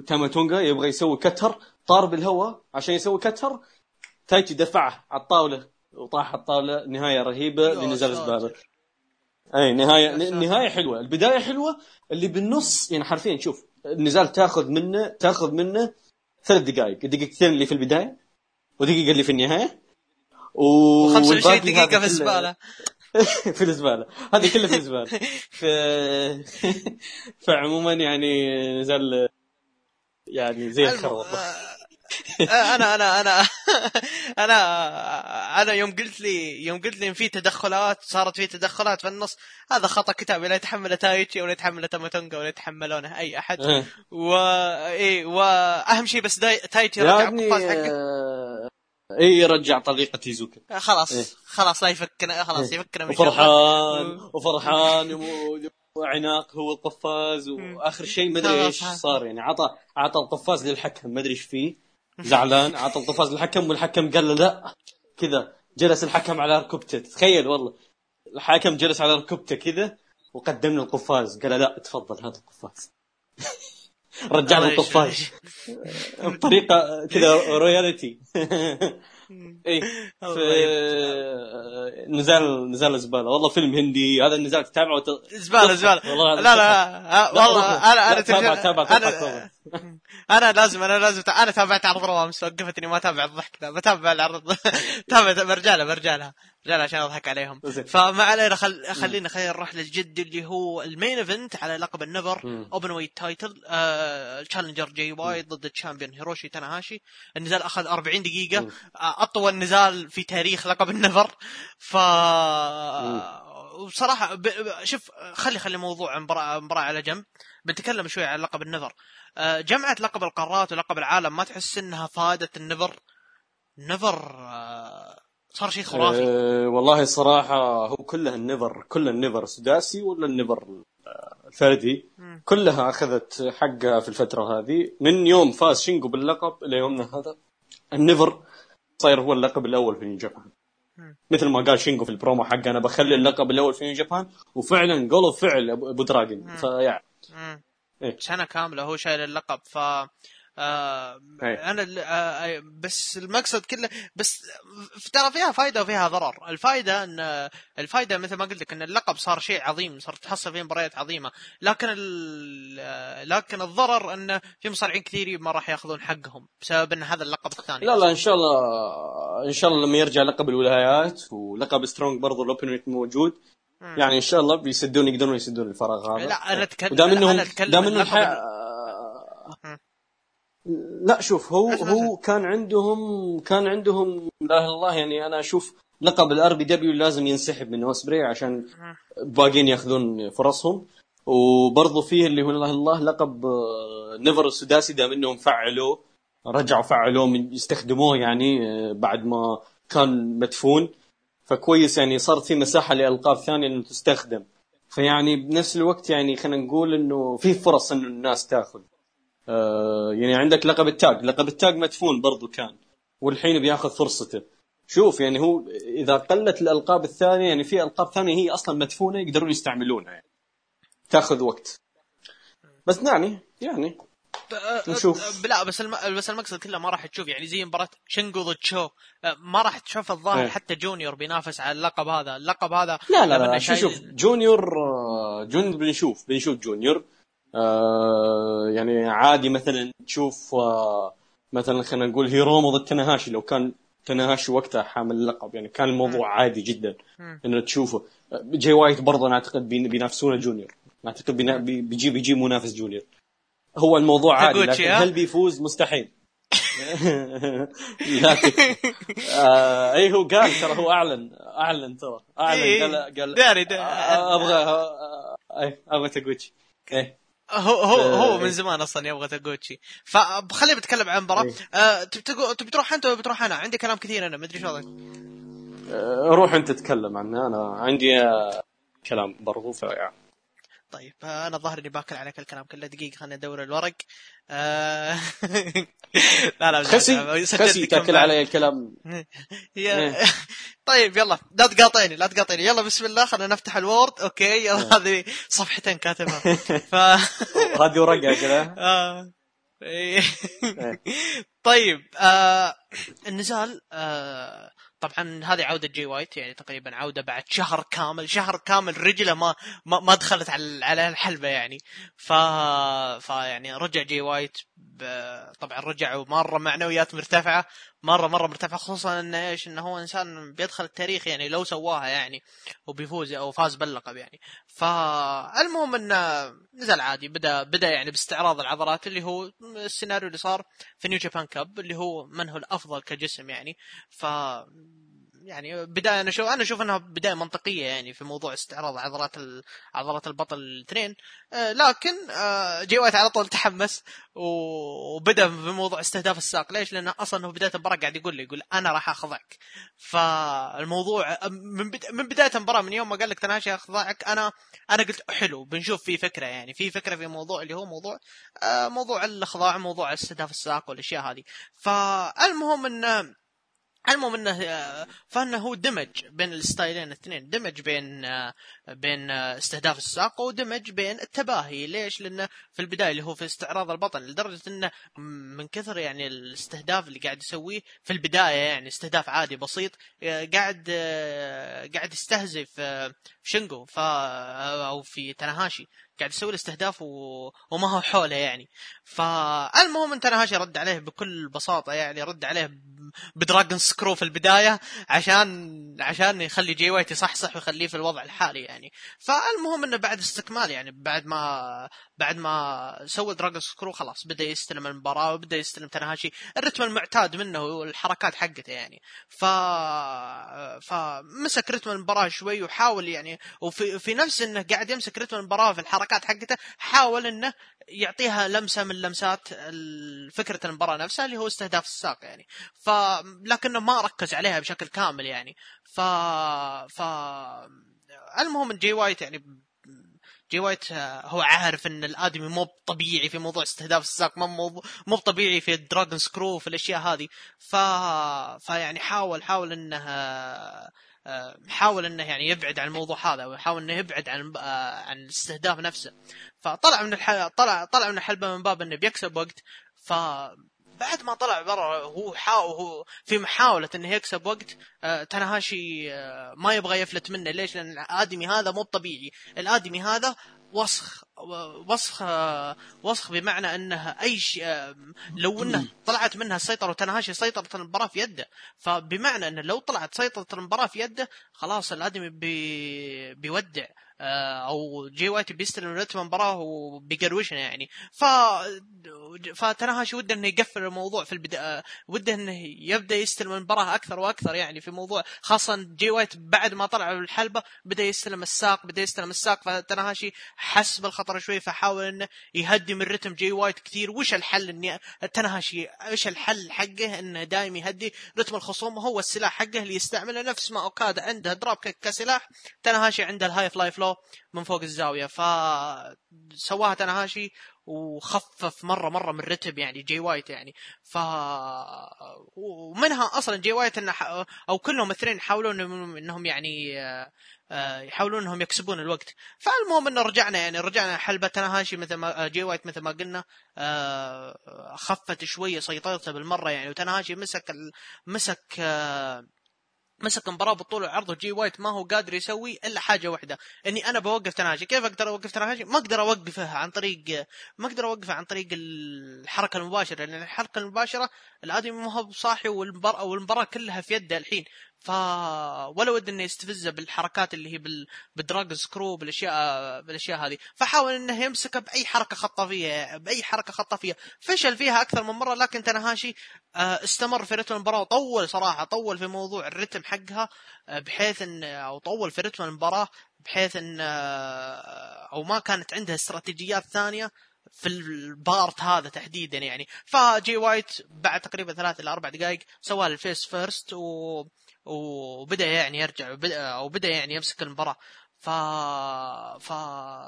تاما تونجا يبغى يسوي كتر طار بالهواء عشان يسوي كتر تايتشي دفعه على الطاولة وطاح على الطاولة نهاية رهيبة لنزال الزباله ساتر. أي نهاية. نهاية حلوة. البداية حلوة اللي بالنص يعني حرفيا شوف النزال تاخذ منه تاخذ منه ثلاث دقائق الدقيقتين اللي في البداية ودقيقة اللي في النهاية و... و25 والباقي دقيقة هذا في الزبالة. [laughs] في الزبالة. هذه كلها في الزبالة. [laughs] ف... [laughs] فعموما يعني نزال يعني زي الخرا والله آه، أنا أنا أنا أنا أنا يوم قلت لي يوم قلت لي إن في تدخلات صارت في تدخلات في النص هذا خطأ كتابي. لا يتحمله تايتشي ولا يتحمله تاماتونجا ولا يتحملونه أي أحد. إيه. و إيه وأهم شيء بس داي... تايتشي رجع القفاز حقه. آه، اي رجع طريقة يزوكا آه، خلاص إيه. خلاص لا يفكنا خلاص يفكنا من. وفرحان وفرحان وعناق هو القفاز وآخر شيء ما أدري إيش. صار يعني. عطى عطى القفاز للحكم ما أدري إيش فيه. زعلان عطى القفاز للحكم والحكم قال له لا. كذا جلس الحكم على ركبته. تخيل والله. الحكم جلس على ركبته كذا وقدم له القفاز. قال له لا تفضل هذا القفاز. [laughs] رجع له الله القفاز يشفيه. بطريقه كذا رويالتي [laughs] اي في نزال نزال الزباله والله فيلم هندي. هذا النزال تتابعه وت... زبالة زبالة. والله لا لا لا، والله. أنا أنا تابع- تابع. [laughs] أنا لازم أنا لازم أنا تابعت عرض رو امس وقفتني ما اتابع الضحك ذا بتابع العرض. [laughs] تابع برجع لها برجع لها. برجع لها عشان أضحك عليهم. فما علينا خل... خلينا خلينا نروح للجد اللي هو ال main event على لقب ال NEVER. openweight title. آه... challenger جاي وايت ضد ال champion هيروشي تاناهاشي. النزال أخذ 40 دقيقة. مم. آه، أطول نزال في تاريخ لقب ال NEVER. ف وبصراحه ب... شوف خلي خلي موضوع مباراة على جنب. بنتكلم شوي عن لقب ال NEVER آه، جمعة لقب القارات ولقب العالم ما تحس إنها فادت ال NEVER NEVER آه، صار شيء خرافي أه والله صراحة هو كلها ال NEVER كل ال NEVER سداسي ولا ال NEVER آه، الفردي مم. كلها أخذت حقها في الفترة هذه من يوم فاز شينجو باللقب إلى يومنا هذا ال NEVER صاير هو اللقب الأول في New Japan. مثل ما قال شينجو في البرومو حقه أنا بخلي اللقب الأول في New Japan وفعلا قالوا فعل ابو دراجون. فيعني. إيه. سنة كاملة هو شايل اللقب ف آه إيه. أنا ال- آه بس المقصد كله بس ترى فيها فائده وفيها ضرر، الفائده إن الفائده مثل ما قلت لك إن اللقب صار شيء عظيم، صارت تحصل فيه مباريات عظيمة، لكن ال- لكن الضرر انه في مصارعين كثير ما راح يأخذون حقهم بسبب إن هذا اللقب الثاني لا لا إن شاء الله إن شاء الله لما يرجع لقب الولايات ولقب Strong برضو ال open موجود. يعني إن شاء الله بيسدون يقدرون يسدون الفراغ هذا. لا أنا اتكلم ودام انهم أنا أتكلم دام انه الحي... لا شوف هو اسمع، هو كان عندهم كان عندهم لا الله يعني أنا أشوف لقب ال RPW لازم ينسحب من أوسبري عشان باقيين يأخذون فرصهم. وبرضه فيه اللي هو إلا الله لقب آه، NEVER السداسي دام إنهم فعلوه رجعوا فعلوه من يستخدموه يعني آه، بعد ما كان مدفون. فكويس يعني صارت في مساحة لألقاب ثانية إنه تستخدم. فيعني بنفس الوقت يعني خلينا نقول إنه في فرص إنه الناس تأخذ. آه يعني عندك لقب التاج. لقب التاج مدفون برضو كان والحين بياخذ فرصته. شوف يعني هو إذا قلت الألقاب الثانية يعني في ألقاب ثانية هي أصلا مدفونة يقدرون يستعملونها يعني. تأخذ وقت. بس يعني يعني. نشوف. لا بس الم... بس المقصد كله ما راح تشوف يعني زي مباراة شنجو ضد شو. ما راح تشوف الظاهر إيه. حتى جونيور بينافس على اللقب هذا. اللقب هذا لا لا لما لا شايل- شوف جونيور junior بنشوف بنشوف junior. آه يعني عادي مثلا تشوف آه مثلا خلينا نقول هيرومو ضد تناهاشي لو كان تناهاشي وقتها حامل اللقب يعني كان الموضوع عادي جدا. انه تشوفه. جاي وايت برضه أنا أعتقد بين- بينافسونه junior. أعتقد بيجي بيجي منافس junior. هو الموضوع عادي لكن؟ هل بيفوز؟ مستحيل. [laughs] لكن آه اي هو قال ترى هو أعلن أعلن ترى أعلن إيه، قال قال داري داري. آه، أبغى آه، اي أبغى تاغوتشي إيه. هو هو هو آه، من زمان أصلا يبغى تاغوتشي فخلينا بتكلم عن المباراه إيه. آه، تبي تروح أنت ولا بتروح أنا؟ عندي كلام كثير أنا ما أدري شو وضعك. آه، روح أنت تتكلم عنه. أنا عندي آه، كلام برضو فيعني طيب آه، أنا الظاهر إني باكل عليك الكلام كله دقيقة خليني أدور الورق آه، [laughs] لا لا خسي خسي تاكل. علي الكلام [laughs] إيه. [laughs] طيب يلا لا تقاطعني لا تقاطعني يلا بسم الله خلينا نفتح ال Word okay إيه. يلا هذه صفحتين كاتبها ف هذه ورقة كذا آه. إيه. إيه. طيب آه النزال آه طبعا هذه عودة جي وايت يعني تقريبا عودة بعد شهر كامل شهر كامل رجله ما ما, ما دخلت على على الحلبة يعني ف فيعني رجع جي وايت. طبعا رجع ومرة معنويات مرتفعة مرة مرة مرتفعة خصوصا انه إيش إنه هو إنسان بيدخل التاريخ يعني لو سواها يعني وبيفوز أو فاز باللقب يعني. فالمهم إنه نزل عادي بدأ بدأ يعني باستعراض العضلات اللي هو السيناريو اللي صار في نيو جابان كاب اللي هو من هو الأفضل كجسم يعني. ف يعني بداية أنا أشوف أنا أشوف إنها بداية منطقية يعني في موضوع استعراض عضلات. عضلات البطل الاثنين آه لكن آه جي وايت على طول تحمس وبدأ بموضوع استهداف الساق ليش؟ لأنه أصلا هو بداية المباراة قاعد يقول لي يقول أنا راح اخضعك فالموضوع من. من بداية المباراة من يوم ما قال لك تناشي اخضعك أنا أنا قلت حلو بنشوف في فكرة يعني في فكرة في موضوع اللي هو موضوع آه موضوع الاخضاع موضوع استهداف الساق والأشياء هذه فالمهم انه المهم إنه آه، فإنه هو دمج بين الستايلين الاثنين. دمج بين آه، بين آه، استهداف الساق ودمج بين التباهي. ليش؟ لأنه في البداية اللي هو في استعراض البطن لدرجة إنه من كثر يعني الاستهداف اللي قاعد يسويه في البداية يعني استهداف عادي بسيط قاعد قاعد يستهزئ في شينجو ف أو في تناهاشي قاعد يسوي له استهداف و... وما هو حوله يعني. فالمهم ان تناهاشي رد عليه بكل بساطة يعني رد عليه ب dragon screw في البداية عشان عشان يخلي جي وايت يصحصح ويخليه في الوضع الحالي يعني. فالمهم انه بعد استكمال يعني بعد ما بعد ما سوى dragon screw خلاص بدأ يستلم المباراة وبدأ يستلم تناهاشي الرتم المعتاد منه والحركات حقته يعني. ف فمسك رتم المباراة شوي وحاول يعني وفي في نفس إنه قاعد يمسك رتم المباراة في الحركات حقته حاول إنه يعطيها لمسة من لمسات فكرة المباراة نفسها اللي هو استهداف الساق يعني. ف لكنه ما ركز عليها بشكل كامل يعني. ف ف المهم جي وايت يعني جي وايت هو عارف إن الآدمي مو طبيعي في موضوع استهداف الساق مو مو طبيعي في ال dragon screw في الأشياء هذه. ف فيعني حاول حاول إنه حاول إنه يعني يبعد عن الموضوع هذا ويحاول إنه يبعد عن آه، عن الاستهداف نفسه. فطلع من الح... طلع طلع من الحلبة من باب إنه بيكسب وقت. ف بعد ما طلع برا هو حاول هو في محاولة إنه يكسب وقت آه تناهاشي آه ما يبغى يفلت منه. ليش؟ لأن الآدمي هذا مو طبيعي، الآدمي هذا وسخ وسخ وسخ بمعنى انه أي شيء لو انه [clears throat] طلعت منها السيطره وتناهاشي سيطرة المباراه في يده. فبمعنى انه لو طلعت سيطرة المباراه في يده خلاص الآدمي بي بيودع. أو جي وايت بيستلم رتم المباراة وبيقروشنا يعني. ف فتناهاشي وده إنه يقفل الموضوع في البداية وده إنه يبدأ يستلم المباراة أكثر وأكثر يعني في موضوع خاصة جي وايت بعد ما طلع الحلبة بدأ يستلم الساق بدأ يستلم الساق فتناهاشي حس بالخطر شوي فحاول إنه يهدي من رتم جي وايت كثير. وش الحل اني تناهاشي إيش الحل حقه إنه دائم يهدي؟ رتم الخصوم هو السلاح حقه اللي يستعمله نفس ما أوكادا عنده kick كسلاح تناهاشي عنده ال high fly flow من فوق الزاوية. فسواها تناهاشي وخفف مرة مرة من رتم يعني جي وايت يعني. ف ومنها أصلا جي وايت إنه ح... أو كلهم الاثنين يحاولون إنهم يعني آه، يحاولون إنهم يكسبون الوقت. فالمهم إنه رجعنا يعني رجعنا حلبة تناهاشي مثل ما جي وايت مثل ما قلنا. آه، خفت شوية سيطرته بالمرة يعني وتناهاشي مسك. مسك آه، مسك مباراة بالطول والعرض وجي وايت ما هو قادر يسوي إلا حاجة واحدة إني أنا بوقف تناهاشي كيف أقدر أوقف تناهاشي ما أقدر اوقفه عن طريق ما أقدر اوقفه عن طريق الحركة المباشرة لأن الحركة المباشرة الآدمي ما هو صاحي والمباراة والمباراة كلها في يده الحين. ف ولا ود إنه يستفزه بالحركات اللي هي بال... بال dragon screw بالأشياء بالأشياء هذه. فحاول إنه يمسكه بأي حركة خطافيه بأي حركة خطافيه فشل فيها أكثر من مرة لكن تنهاشي آه، استمر في رتم المباراة وطول صراحة طول في موضوع الرتم حقها آه، بحيث إن أو طول في رتم المباراة بحيث إن آه، أو ما كانت عندها استراتيجيات ثانية في ال part هذا تحديدا يعني. فجي وايت بعد تقريبا ثلاث إلى أربع دقائق سوى ال face first و وبدأ يعني يرجع أو بدأ يعني يمسك المباراة. ف... ف...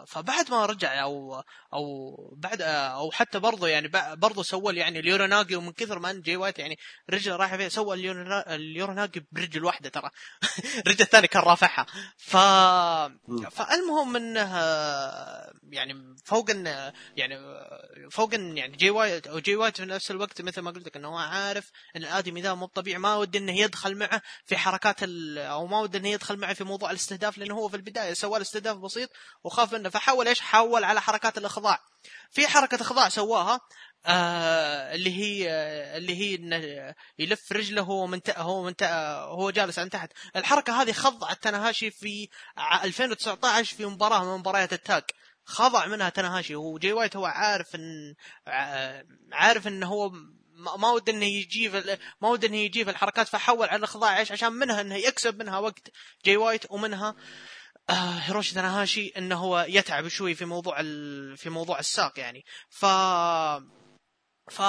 فبعد ما رجع أو أو بعد أو حتى برضه يعني برضه سوى يعني ال uranage ومن كثر ما إن جي وايت يعني رجله رايحه فيه سوى ال uranage برجل واحدة ترى. [laughs] الرجل الثاني كان رافعها. ف فالمهم إنه يعني فوق إن يعني فوق إن يعني جي وايت أو جي وايت في نفس الوقت مثل ما قلت لك إنه هو عارف إن الآدمي ذا مو طبيعي ما ودي إنه يدخل معه في حركات أو ما ودي إنه يدخل معه في موضوع الاستهداف لأنه هو في البداية البدايه سوى له استهداف بسيط وخاف منه فحول إيش؟ حول على حركات الإخضاع. في حركة إخضاع سواها آه اللي هي اللي هي إنه يلف رجله هو من هو من هو جالس عن تحت. الحركة هذه خضعت تناهاشي في 2019 في مباراة من مباريات التاج خضع منها تناهاشي وجي وايت هو عارف إن عارف انه هو ما ود إنه يجيب ما ود إنه يجيب الحركات فحول على الإخضاع إيش؟ عشان منها إنه يكسب منها وقت. جي وايت ومنها آه هيروشي تاناهاشي إنه هو يتعب شوي في موضوع في موضوع الساق يعني. ف ف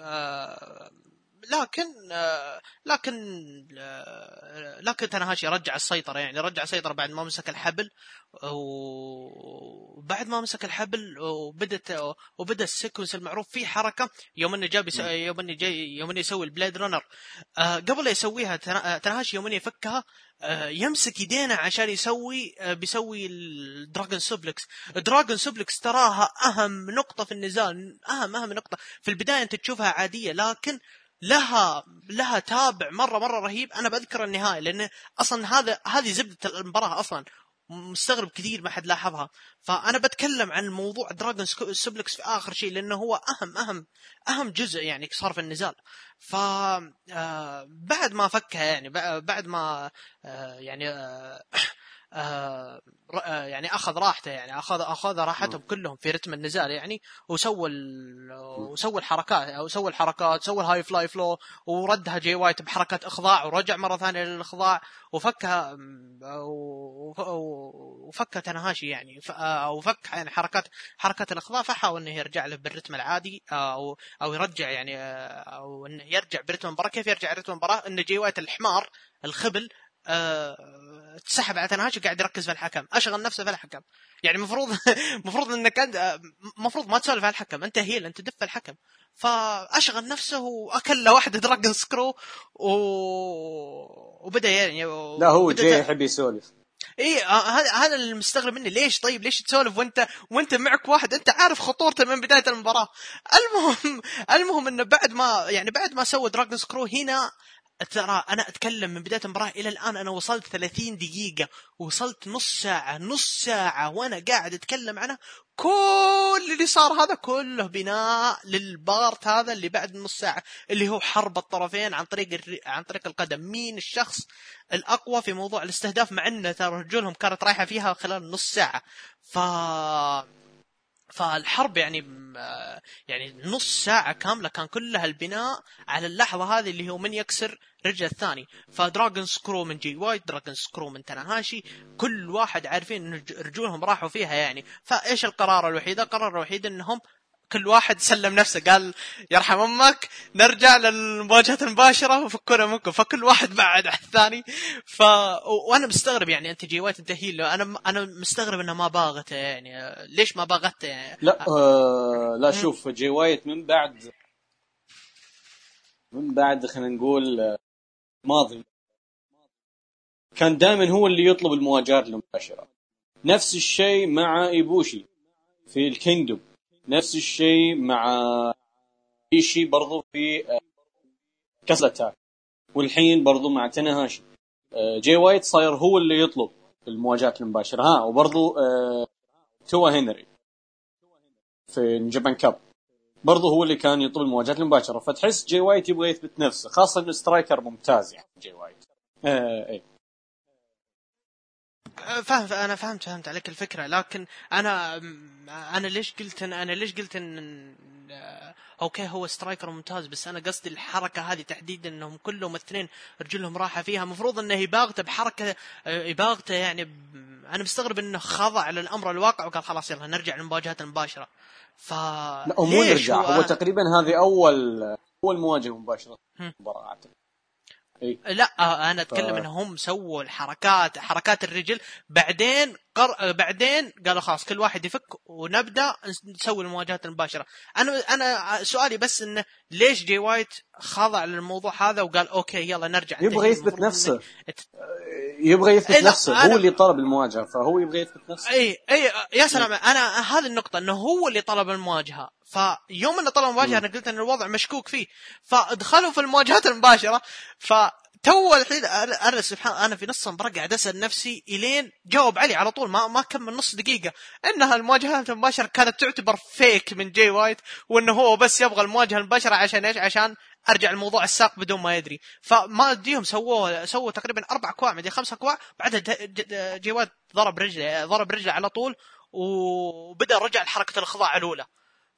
آه لكن آه لكن آه لكن تناهاشي رجع السيطرة يعني رجع السيطرة بعد ما مسك الحبل وبعد ما مسك الحبل وبدت وبدأ ال sequence المعروف في حركة يوم إنه جاب يوم إنه جاي يوم إنه يسوي ال blade runner آه قبل لا يسويها تناهاشي يوم إنه يفكها يمسك يدينا عشان يسوي بيسوي ال dragon suplex. ال dragon suplex تراها أهم نقطة في النزال أهم أهم نقطة. في البداية أنت تشوفها عادية لكن لها لها تابع مرة مرة رهيب. أنا بذكر النهاية لأن أصلا هذا هذه زبدة المباراة أصلا مستغرب كثير ما حد لاحظها. فأنا بتكلم عن موضوع dragon suplex في آخر شيء لأنه هو أهم أهم أهم جزء يعني صار في النزال. ف آه، بعد ما فكها يعني بعد ما آه، يعني آه يعني أخذ راحته يعني أخذ أخذ راحتهم كلهم في رتم النزال يعني وسوى وسوى الحركات أو سوى الحركات سوى ال high fly flow وردها جي وايت بحركه إخضاع ورجع مرة ثانية للإخضاع وفكها وفكها تنهاشي يعني أو فك يعني حركات حركات الإخضاع فحاول إنه يرجع له بالرتم العادي أو أو يرجع يعني أو إنه يرجع برتم المباراة. كيف يرجع برتم المباراة؟ إنه جي وايت الحمار الخبل أه تسحب على تنهاشي قاعد يركز في الحكم. أشغل نفسه في الحكم. يعني المفروض المفروض [laughs] إنك انت المفروض ما تسولف على الحكم. أنت heel أنت دف الحكم. فأشغل نفسه وأكل له واحدة dragon screw و... وبدأ يعني و... لا هو جاي يحب يسولف. اي آه، هذا هذا اللي مستغرب مني. ليش؟ طيب ليش تسولف وانت وأنت معك واحد؟ أنت عارف خطورته من بداية المباراة. المهم المهم إنه بعد ما يعني بعد ما سوى dragon screw هنا ترى أنا أتكلم من بداية المباراة إلى الآن أنا وصلت 30 دقيقة وصلت نص ساعة نص ساعة وأنا قاعد أتكلم عنها كل اللي صار هذا كله بناء لل part هذا اللي بعد نص ساعة اللي هو حرب الطرفين عن طريق الري... عن طريق القدم. مين الشخص الأقوى في موضوع الاستهداف مع أن ترى رجولهم كانت رايحة فيها خلال نص ساعة؟ ف فالحرب يعني يعني نص ساعة كاملة كان كلها البناء على اللحظة هذه اللي هو من يكسر رجل الثاني. ف dragon screw من جي وايت dragon screw من تناهاشي كل واحد عارفين إن رجولهم راحوا فيها يعني. فإيش القرار الوحيد؟ القرار الوحيد إنهم كل واحد سلم نفسه قال يرحم أمك نرجع للمواجهة المباشرة وفكونا منكم. فكل واحد بعد على الثاني. ف وأنا مستغرب يعني أنت جي وايت انت heel أنا أنا مستغرب إنه ما باغته يعني. ليش ما باغته يعني؟ لا آه لا شوف جي وايت من بعد من بعد خلينا نقول آه، ماضي كان دائما هو اللي يطلب المواجهات المباشرة. نفس الشيء مع إيبوشي في ال Kingdom نفس الشيء مع إيشي برضو في آه، Castle Attack والحين برضو مع تاناهاشي آه، جي وايت صاير هو اللي يطلب المواجهات المباشرة. ها وبرضو آه، توا هنري في Japan Cup. برضو هو اللي كان يطلب المواجهات المباشرة. فتحس جي وايت يبغى يثبت نفسه خاصة انه striker ممتاز يعني جي وايت. آه إيه. فاهم أنا فهمت فهمت عليك الفكرة. لكن أنا أنا ليش قلت إن أنا ليش قلت ان okay هو striker ممتاز بس أنا قصدي الحركة هذه تحديدا إنهم كلهم الاثنين رجلهم راحة فيها. المفروض إنه يباغته بحركة يباغته يعني أنا مستغرب إنه خضع للأمر الواقع وقال خلاص يلا نرجع للمواجهات المباشرة. ف لا مو نرجع هو, هو تقريبا هذه أول أول مواجهة مباشرة مباراة. اعتقد إيه؟ لا أنا أتكلم ف... انهم سووا الحركات حركات الرجل بعدين قر... بعدين قالوا خلاص كل واحد يفك ونبدأ نسوي المواجهات المباشرة. أنا أنا سؤالي بس إنه ليش جي وايت خضع للموضوع هذا وقال okay يلا نرجع يبغى يثبت نفسه. يبغى يثبت إيه نفسه. أنا... هو اللي طلب المواجهة فهو يبغى يثبت نفسه. اي اي يا سلام أنا هذه النقطة إنه هو اللي طلب المواجهة. فيوم إنه طلب المواجهه أنا قلت إن الوضع مشكوك فيه. فدخلوا في المواجهات المباشرة ف تو الحين أنا سبحان أنا في نص المباراة قاعد أسأل نفسي إلين جاوب علي على طول ما ما كمل نص دقيقة. انها المواجهات المباشرة كانت تعتبر fake من جاي وايت وإنه هو بس يبغى المواجهة المباشرة عشان إيش؟ عشان أرجع الموضوع الساق بدون ما يدري. فما اديهم سووه سووا تقريبا أربع كواع مدري خمسة كواع بعدها جاي وايت ضرب رجله ضرب رجله على طول وبدأ رجع لحركة الخضاع الأولى.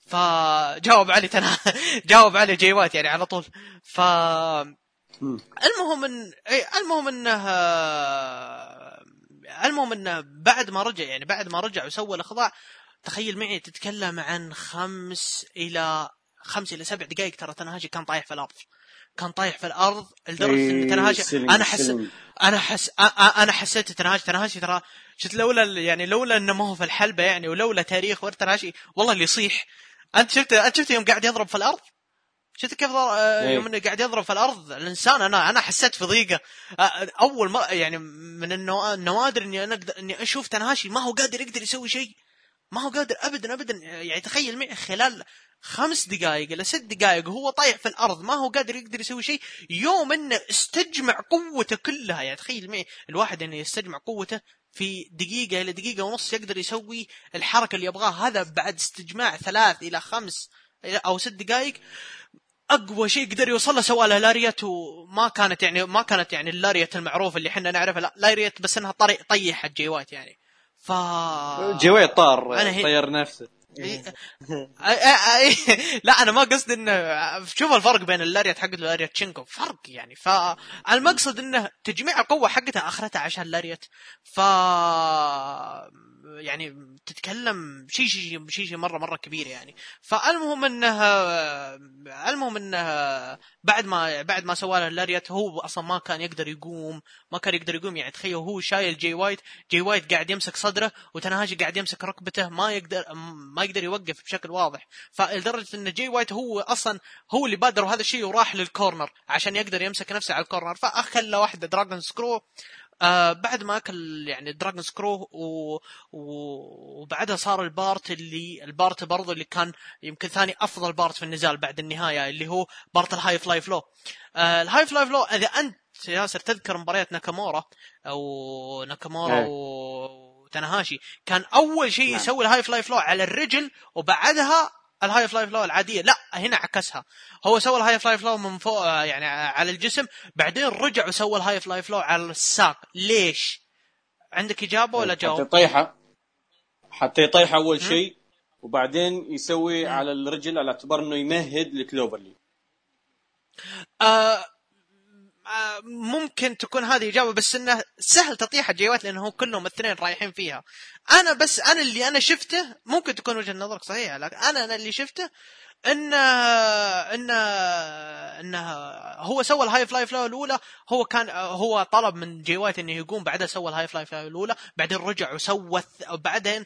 فجاوب علي تنا [laughs] جاوب علي جاي وايت يعني على طول. ف المهم ان المهم إنه المهم إنه بعد ما رجع يعني بعد ما رجع وسوى الإخضاع تخيل معي تتكلم عن خمس إلى خمس إلى سبع دقائق ترى تنهاجي كان طايح في الأرض. كان طايح في الأرض لدرجة ان تنهاجي أنا حس أنا حس أنا حسيت تنهاجي تنهاجي ترى شفت لولا يعني لولا إنه ما هو في الحلبة يعني ولولا تاريخ تنهاجي والله اللي يصيح أنت شفت أنت شفت يوم قاعد يضرب في الأرض؟ شفت كيف آه، إيه. يوم إنه قاعد يضرب في الأرض؟ الإنسان أنا أنا حسيت في ضيقة. آه، أول ما يعني من النوادر إني أنا إني أشوف تنهاشي ما هو قادر يقدر يسوي شيء. ما هو قادر ابدا ابدا. يعني تخيل معي خلال خمس دقائق إلى ست دقائق وهو طايح في الأرض ما هو قادر يقدر يسوي شيء. يوم إنه استجمع قوته كلها. يعني تخيل معي الواحد إنه يستجمع قوته في دقيقة إلى دقيقة ونص يقدر يسوي الحركة اللي يبغاها. هذا بعد استجماع ثلاث إلى خمس أو ست دقائق. أقوى شيء قدر يوصل له سوى له lariat وما كانت يعني ما كانت يعني ال lariat المعروف اللي إحنا نعرفها لا lariat بس إنها طريق طيحت جي وايت يعني. ف جي وايت طار طير نفسه. لا أنا ما قصدي إنه شوف الفرق بين ال lariat حقته وال lariat شينجو فرق يعني. فالمقصد إنه تجميع القوة حقتها آخرتها عشان lariat ف يعني تتكلم شيء شيء شيء شي مره مرة كبير يعني. فالمهم انه المهم انه بعد ما بعد ما سوى له lariat هو أصلا ما كان يقدر يقوم ما كان يقدر يقوم. يعني تخيل هو شايل جي وايت جي وايت قاعد يمسك صدره وتاناهاشي قاعد يمسك ركبته ما يقدر ما يقدر يوقف بشكل واضح. فلدرجة إن جي وايت هو أصلا هو اللي بادر هذا الشيء وراح لل corner عشان يقدر يمسك نفسه على ال corner. فأكل واحدة dragon screw آه بعد ما أكل يعني dragon screw و... وبعدها صار ال part اللي ال part برضه اللي كان يمكن ثاني أفضل part في النزال بعد النهاية اللي هو part ال High Fly Flow آه ال High Fly Flow إذا أنت ياسر تذكر مباريات ناكامورا أو ناكامورا إيه. و... وتاناهاشي كان أول شيء نعم. يسوي ال High Fly Flow على الرجل وبعدها ال High Fly Flow العادية. لا هنا عكسها. هو سوى ال High Fly Flow من فوق يعني على الجسم بعدين رجع وسوى ال High Fly Flow على الساق. ليش؟ عندك إجابة ولا جواب؟ حتى يطيحه حتى يطيح أول شيء وبعدين يسوي م. على الرجل على اعتبار إنه يمهد ل cloverleaf آه آه، ممكن تكون هذه إجابة بس إنه سهل تطيح جي وايت لأنه كلهم الاثنين رايحين فيها. أنا بس أنا اللي أنا شفته ممكن تكون وجهة نظرك صحيحة لكن أنا أنا اللي شفته إن إن ان هو سوى ال High Fly Flow الأولى هو كان هو طلب من جي وايت إنه يقوم بعدها سوى ال High Fly Flow الأولى بعدين رجع وسوى بعدين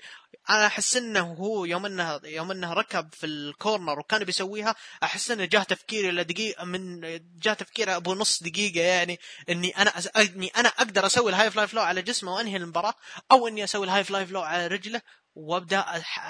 أنا أحس إنه هو يوم إنه يوم إنه ركب في ال corner وكان بيسويها أحس إنه جاه تفكير إلى دقيقه من جاه تفكير أبو نص دقيقة يعني إني أنا إني أنا أقدر أسوي ال High Fly Flow على جسمه وأنهي المباراة أو إني أسوي ال High Fly Flow على رجله وابدا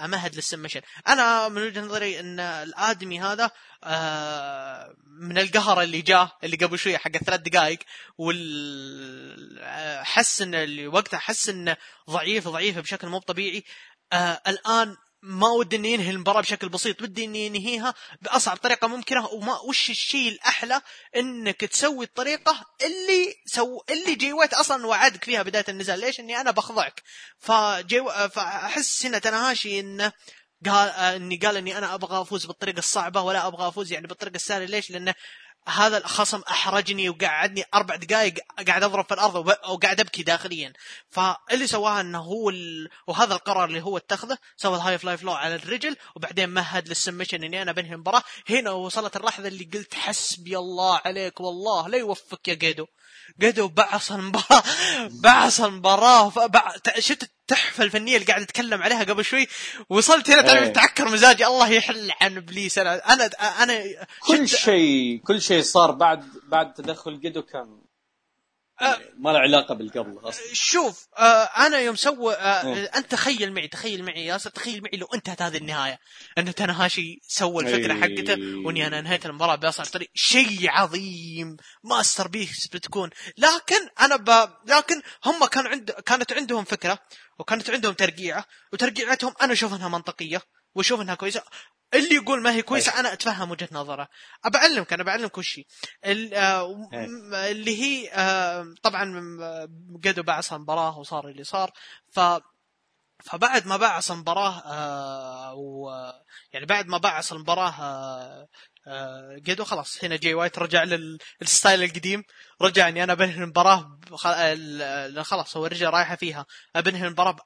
امهد لل submission. أنا من وجهة نظري ان الآدمي هذا آه، من القهر اللي جاه اللي قبل شوية حق الثلاث دقائق وال حس إن وقتها حس إنه ضعيف ضعيف بشكل مو طبيعي. آه الآن ما ودي إني ينهي المباراة بشكل بسيط بدي إني ينهيها بأصعب طريقة ممكنة وما وش الشيء الأحلى إنك تسوي الطريقة اللي سو اللي جي وايت أصلا وعدك فيها بداية النزال ليش إني أنا بخضعك فجي فأحس هنا تاناهاشي انه قال إني قال إني أنا أبغى أفوز بالطريقة الصعبة ولا أبغى أفوز يعني بالطريقة السهلة ليش؟ لأنه هذا الخصم أحرجني وقعدني أربع دقائق قاعد أضرب في الأرض وقاعد أبكي داخليا. فاللي سواها إنه هو ال... وهذا القرار اللي هو اتخذه سوى ال High Fly Flow على الرجل وبعدين مهد لل submission إني أنا بنهي المباراه هنا وصلت اللحظة اللي قلت حسبي الله عليك والله لا يوفقك يا جيدو جيدو بعص المباراه [laughs] بعص المباراه شفت التحفة الفنية اللي قاعد أتكلم عليها قبل شوي؟ وصلت هنا تعرف إيه. تعكر مزاجي. الله يحل عن إبليس. أنا أنا أنا كل شيء كل شيء صار بعد بعد تدخل جدو كان. أه ما له علاقة بالقبل أصلا. شوف آه أنا يوم سوى آه. أنت تخيل معي تخيل معي ياسر تخيل معي لو انتهت هذه النهاية. أن تنهاشي سوى الفكرة أي. حقته وإني أنا انهيت المباراة باصعب طريق. شيء عظيم masterpiece بتكون. لكن أنا ب... لكن هم كان عند كانت عندهم فكرة وكانت عندهم ترقيعه وترقيعتهم أنا أشوف إنها منطقية وأشوف إنها كويسة. اللي يقول ما هي كويسة طيب. أنا أتفهم وجهة نظره ابعلمك أنا بعلمك وش آه، إيه. اللي هي آه، طبعا قدوا بعصا المباراه وصار اللي صار ف فبعد ما المباراه آه و يعني بعد ما آه آه قدو خلاص هنا جاي وايت رجع لل style القديم رجع إني أنا بنهي المباراة خلاص هو رجع رايحة فيها بنهي المباراة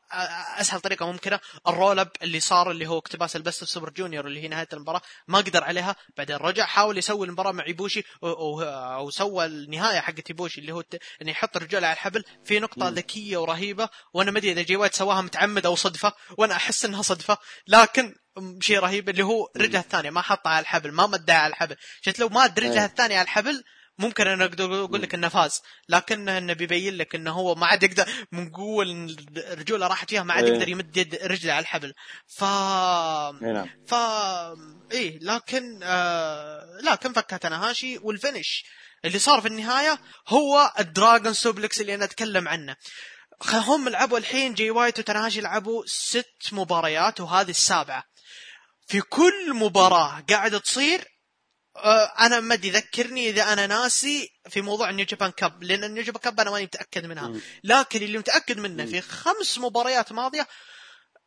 أسهل طريقة ممكنة ال roll up اللي صار اللي هو اقتباس ال Best Super Junior اللي هي نهاية المباراة ما قدر عليها بعدين رجع حاول يسوي المباراة مع إيبوشي أو سوى النهاية حقت إيبوشي اللي هو إنه يحط الرجال على الحبل في نقطة ذكية ورهيبة وأنا ما أدري إذا جي وايت سواها متعمد أو صدفة وأنا أحس إنها صدفة لكن شيء رهيب اللي هو رجله الثانية ما حطها على الحبل ما مدها على الحبل. شفت لو ما رجله إيه. الثانية على الحبل ممكن أنا أقدر أقول لك إنه فاز. لكن انه بيبين لك إنه هو ما عاد يقدر من قوة الرجوله راحت فيها ما عاد إيه. يقدر يمد يد رجله على الحبل. ف نعم. ف إيه لكن آه... لكن فكها تناهاشي وال finish اللي صار في النهاية هو ال Dragon Suplex اللي أنا أتكلم عنه. هم لعبوا الحين جي وايت وتناهاشي لعبوا ست مباريات وهذه السابعة. في كل مباراة قاعدة تصير آه، أنا ما أدري ذكرني إذا أنا ناسي في موضوع ال New Japan Cup لأن ال New Japan Cup أنا ماني متأكد منها. لكن اللي متأكد منه في خمس مباريات ماضية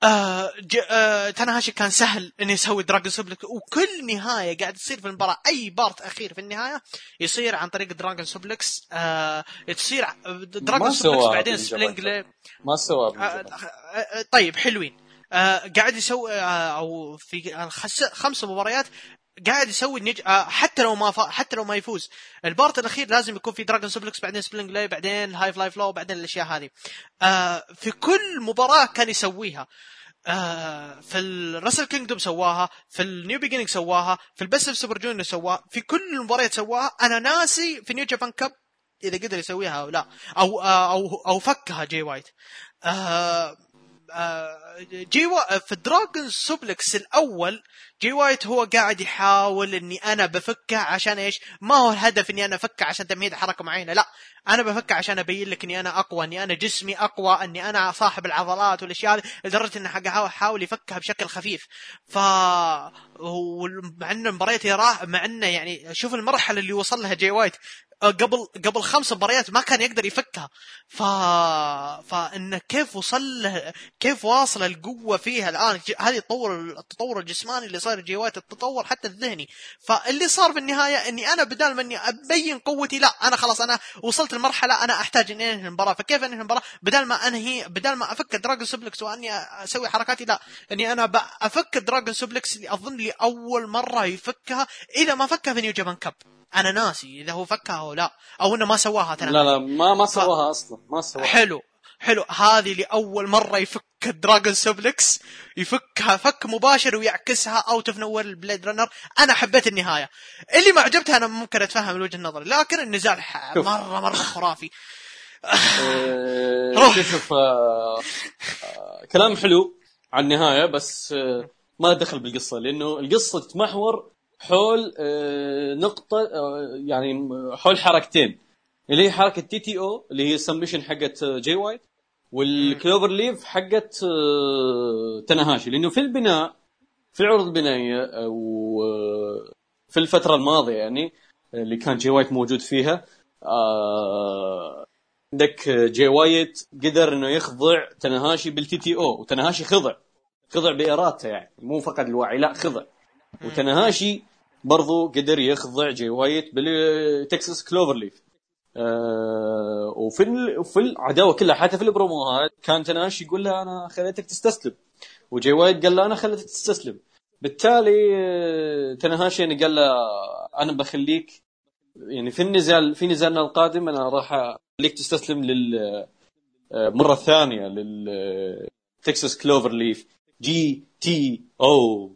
آه آه تناهاشي كان سهل انه يسوي Dragon Suplex وكل نهاية قاعد تصير في المباراة أي part أخير في النهاية يصير عن طريق Dragon Suplex آه تصير Dragon Suplex بعدين Sling ما سوى آه آه طيب حلوين. آه قاعد يسوي آه أو في خمس مباريات قاعد يسوي النج... آه حتى لو ما ف... حتى لو ما يفوز. ال part الأخير لازم يكون في Dragon Suplex بعدين Sling Blade بعدين High Fly Flow بعدين الأشياء هذه. آه في كل مباراة كان يسويها. آه في ال Wrestle Kingdom سواها في ال New Beginning سواها في ال Best of Super Junior سواها في كل المباريات سواها. أنا ناسي في New Japan Cup إذا قدر يسويها أو لا أو آه أو أو فكها جي وايت آه جي و... في ال Dragon Suplex الأول جي وايت هو قاعد يحاول إني أنا بفكه عشان إيش؟ ما هو الهدف إني أنا أفكه عشان تمهيد حركة معينة، لا أنا بفكه عشان أبين لك إني أنا أقوى، إني أنا جسمي أقوى، إني أنا صاحب العضلات والأشياء هذه لدرجة إنه حاول يفكها بشكل خفيف. ف مع إنه مباريات مع إنه يعني شوف المرحلة اللي وصل لها جي وايت آه، قبل قبل خمس مباريات ما كان يقدر يفكها ف فانه كيف وصل له كيف واصل القوة فيها الآن هذه التطور التطور الجسماني اللي صار صار جي وايت التطور حتى الذهني. فاللي صار في النهاية إني أنا بدال ما إني أبين قوتي لا أنا خلاص أنا وصلت لمرحلة أنا أحتاج إني أنهي المباراة. فكيف أنهي المباراة؟ بدال ما أنهي بدال ما أفك Dragon Suplex وأني أسوي حركاتي لا. إني أنا أفك Dragon Suplex اللي أظن لي أول مرة يفكها إذا ما فكها في New Japan Cup أنا ناسي إذا هو فكها أو لا أو إنه ما سواها لا لا ما ما سواها أصلا ما سواها. حلو. حلو. هذه لأول مرة يفك ال Dragon Suplex يفكها فك مباشر ويعكسها out of nowhere ال Blade Runner أنا حبيت النهاية. اللي ما عجبتها أنا ممكن أتفهم وجهة نظري لكن النزال مره مرة خرافي. آه، شوف آه، آه، كلام حلو على النهاية بس ما دخل بالقصة لأنه القصة تتمحور حول نقطة يعني حول حركتين. اللي هي حركة TTO اللي هي ال submission حقت جي وايت وال Cloverleaf حقت آه، تناهاشي لأنه في البناء في العروض البنائية أو آه، في الفترة الماضية يعني اللي كان جي وايت موجود فيها آه، عندك جي وايت قدر إنه يخضع تناهاشي بال TTO وتناهاشي خضع. خضع بإرادته يعني مو فقط الوعي لا خضع. وتناهاشي برضو قدر يخضع جي وايت بال Texas Cloverleaf آه وفي في العداوه كلها حتى في البروموهات كان تناهاشي يقول له أنا خليتك تستسلم. وجاي وايت قال له أنا خليتك تستسلم. بالتالي آه، تنهاشي يعني قال له أنا بخليك يعني في النزال في نزالنا القادم أنا راح أخليك تستسلم لل آه، مرة ثانية لل Texas Cloverleaf JTO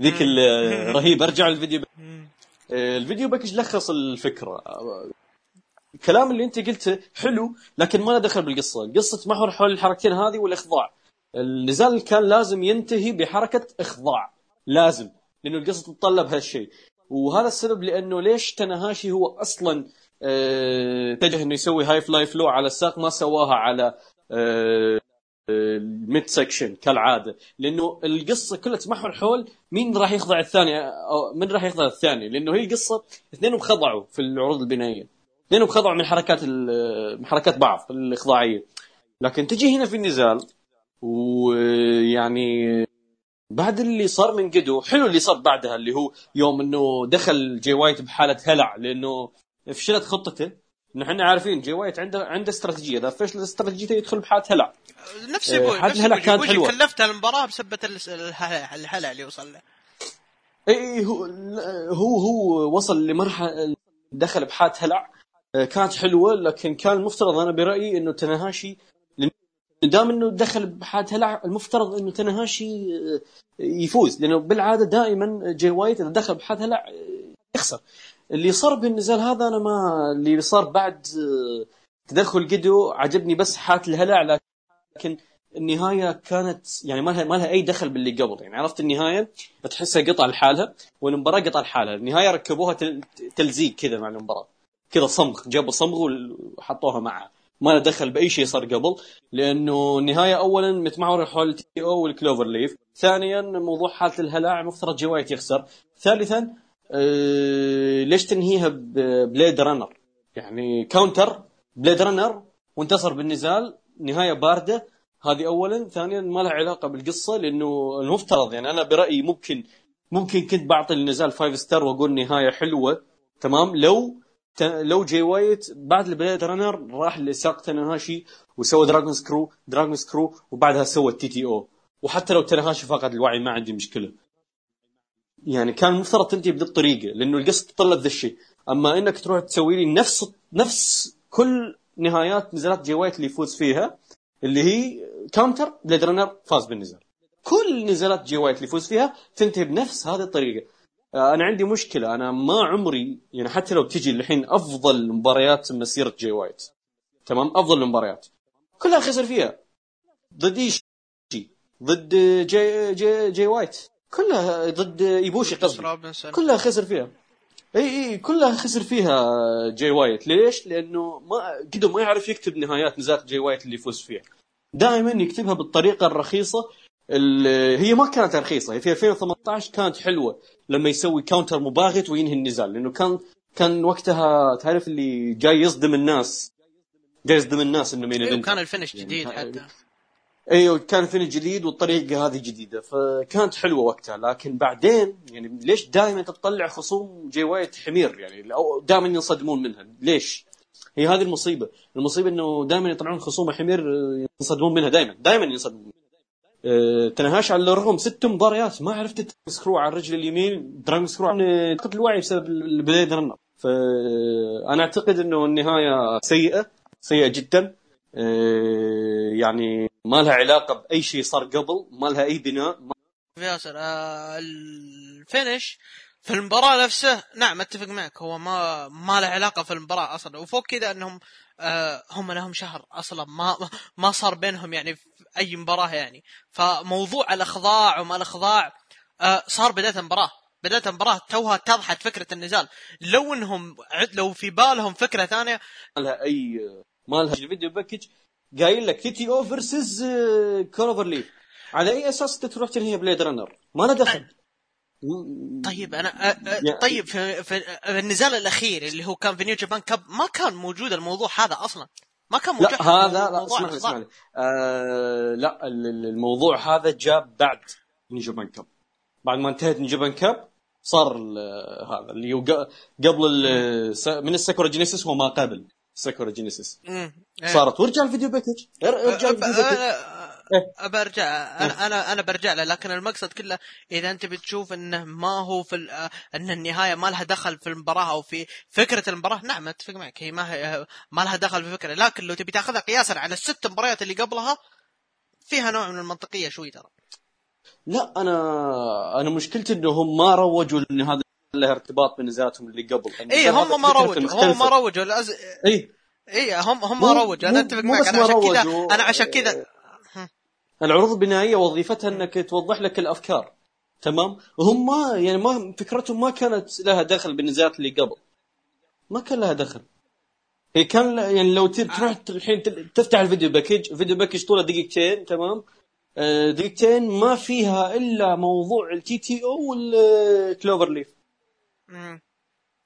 ذيك الرهيب أرجع الفيديو. آه، ال video package لخص الفكرة الكلام اللي انت قلته حلو لكن ما له دخل بالقصة، القصة محور حول الحركتين هذه والإخضاع. النزال كان لازم ينتهي بحركة إخضاع، لازم لأنه القصة تتطلب هالشيء. وهذا السبب لأنه ليش تناهاشي هو أصلا آه اتجه إنه يسوي High Fly Flow على الساق ما سواها على آه ال midsection كالعادة. لأنه القصة كلها تمحور حول مين راح يخضع الثاني أو من راح يخضع الثاني. لأنه هي القصة اثنينهم خضعوا في العروض البنائية. اثنينهم خضعوا من حركات من حركات بعض الإخضاعية. لكن تجي هنا في النزال ويعني بعد اللي صار من قدو حلو اللي صار بعدها اللي هو يوم إنه دخل جي وايت بحالة هلع لأنه فشلت خطته. إحنا عارفين جي وايت عنده عنده استراتيجية. إذا فشل استراتيجيته يدخل بحاله هلع نفس أبوي نفس الهلع كانت حلوة. كلفت المباراة بسبة الهلع اللي وصل له. اي هو هو هو وصل لمرحله دخل بحاله هلع كانت حلوة لكن كان المفترض أنا برأيي إنه تناهاشي دام إنه دخل بحاله هلع المفترض إنه تناهاشي يفوز. لأنه بالعادة دائما جاي وايت إذا دخل بحاله هلع يخسر. اللي صار بالنزال هذا أنا ما اللي صار بعد آه، تدخل جدو عجبني بس حات الهلع لكن النهاية كانت يعني ما لها ما لها أي دخل باللي قبل. يعني عرفت النهاية؟ تحسها قطع لحالها والمباراة قطع لحالها. النهاية ركبوها تلزيق كذا مع المباراة. كذا صمغ جابوا صمغ وحطوها معها ما له دخل بأي شيء صار قبل لأنه النهاية اولا متمحورة حول T O وال cloverleaf. ثانيا موضوع حالة الهلع مفترض جي وايت يخسر. ثالثا ليش تنهيها ب Blade Runner يعني counter Blade Runner وانتصر بالنزال نهاية باردة. هذه اولا. ثانيا ما لها علاقة بالقصة لأنه المفترض يعني أنا برأيي ممكن ممكن كنت بعطي النزال five star وأقول نهاية حلوة. تمام؟ لو لو جاي وايت بعد ال Blade Runner راح لساق تنهاشي وسوى dragon screw dragon screw وبعدها سوى ال TTO وحتى لو تنهاشي فقد الوعي ما عندي مشكلة. يعني كان المفترض تنتهي بهذه الطريقة لأنه القصة تطلب ذا الشيء. أما إنك تروح تسوي لي نفس نفس كل نهايات نزالات جي وايت اللي يفوز فيها اللي هي counter Blade Runner فاز بالنزال. كل نزالات جي وايت اللي يفوز فيها تنتهي بنفس هذه الطريقة. آه، أنا عندي مشكلة أنا ما عمري يعني حتى لو تجي الحين أفضل مباريات مسيرة جي وايت تمام؟ أفضل المباريات. كلها خسر فيها. ضد إيش ضد جي جي جي وايت. كلها ضد إيبوشي قصدي. كلها خسر فيها. إي إي كلها خسر فيها جاي وايت. ليش؟ لأنه ما قدر ما يعرف يكتب نهايات نزالات جاي وايت اللي يفوز فيها. دائما يكتبها بالطريقة الرخيصة اللي هي ما كانت رخيصة. هي في 2018 كانت حلوة لما يسوي counter مباغت وينهي النزال. لأنه كان كان وقتها تعرف اللي جاي يصدم الناس جاي يصدم الناس انه مين أيوه كان ال finish جديد يعني حتى. أيوه كان فيلم جديد والطريقة هذه جديدة فكانت حلوة وقتها. لكن بعدين يعني ليش دائما تطلع خصوم جي وايت حمير؟ يعني دائما ينصدمون منها. ليش؟ هي هذه المصيبة. المصيبة إنه دائما يطلعون خصوم حمير ينصدمون منها. دائما دائما ينصدمون أه تنهاش على الرغم. ست مباريات. ما عرفت screw على الرجل اليمين dragon screw عن فقد الوعي بسبب ال Blade Runner فانا أعتقد إنه النهاية سيئة سيئة جدا. أه يعني ما لها علاقة بأي شيء صار قبل ما لها أي بناء ياسر آه ال finish في المباراة نفسه نعم أتفق معك هو ما ما له علاقة في المباراة أصلا. وفوق كذا إنهم آه هم لهم شهر أصلا ما ما صار بينهم يعني في أي مباراة يعني. فموضوع الأخضاع وما الأخضاع آه صار بداية المباراة. بداية المباراة توها اتضحت فكرة النزال. لو إنهم لو في بالهم فكرة ثانية ما لها أي ما لها ال video package قايل لك TTO versus cloverleaf على أي أساس انت تروح تنهي Blade Runner؟ ما له دخل. طيب أنا أ... طيب في, في النزال الأخير اللي هو كان في New Japan Cup ما كان موجود الموضوع هذا أصلا. ما كان موجود لا هذا لا اسمع لي اسمع لي آه لا الموضوع هذا جاب بعد New Japan Cup بعد ما انتهت New Japan Cup صار هذا اللي هو قبل من ال Sakura Genesis وما قبل. Sakura Genesis صارت. وارجع ال video package ارجع ال video package أنا أنا أنا برجع له. لكن المقصد كله إذا أنت بتشوف إنه ما هو في إن النهاية ما لها دخل في المباراة أو في فكرة المباراة نعم اتفق معك. هي ما هي ما لها دخل في فكرة. لكن لو تبي تاخذها قياسا على الست مباريات اللي قبلها فيها نوع من المنطقية شوي ترى. لا أنا أنا مشكلتي انهم ما روجوا ان هذا له ارتباط بنزالاتهم اللي قبل. اي هم ما روجوا هم ما روجوا. الأز... إي. إي هم هم ما روجوا. أنا أتفق معك. أنا عشان كذا أنا عشان كذا العروض البنائية وظيفتها إنك توضح لك الأفكار. تمام؟ وهم ما يعني ما فكرتهم ما كانت لها دخل بالنزالات اللي قبل. ما كان لها دخل. هي كان يعني لو تروح الحين تفتح ال video package video package طوله دقيقتين تمام؟ دقيقتين ما فيها إلا موضوع ال TTO وال cloverleaf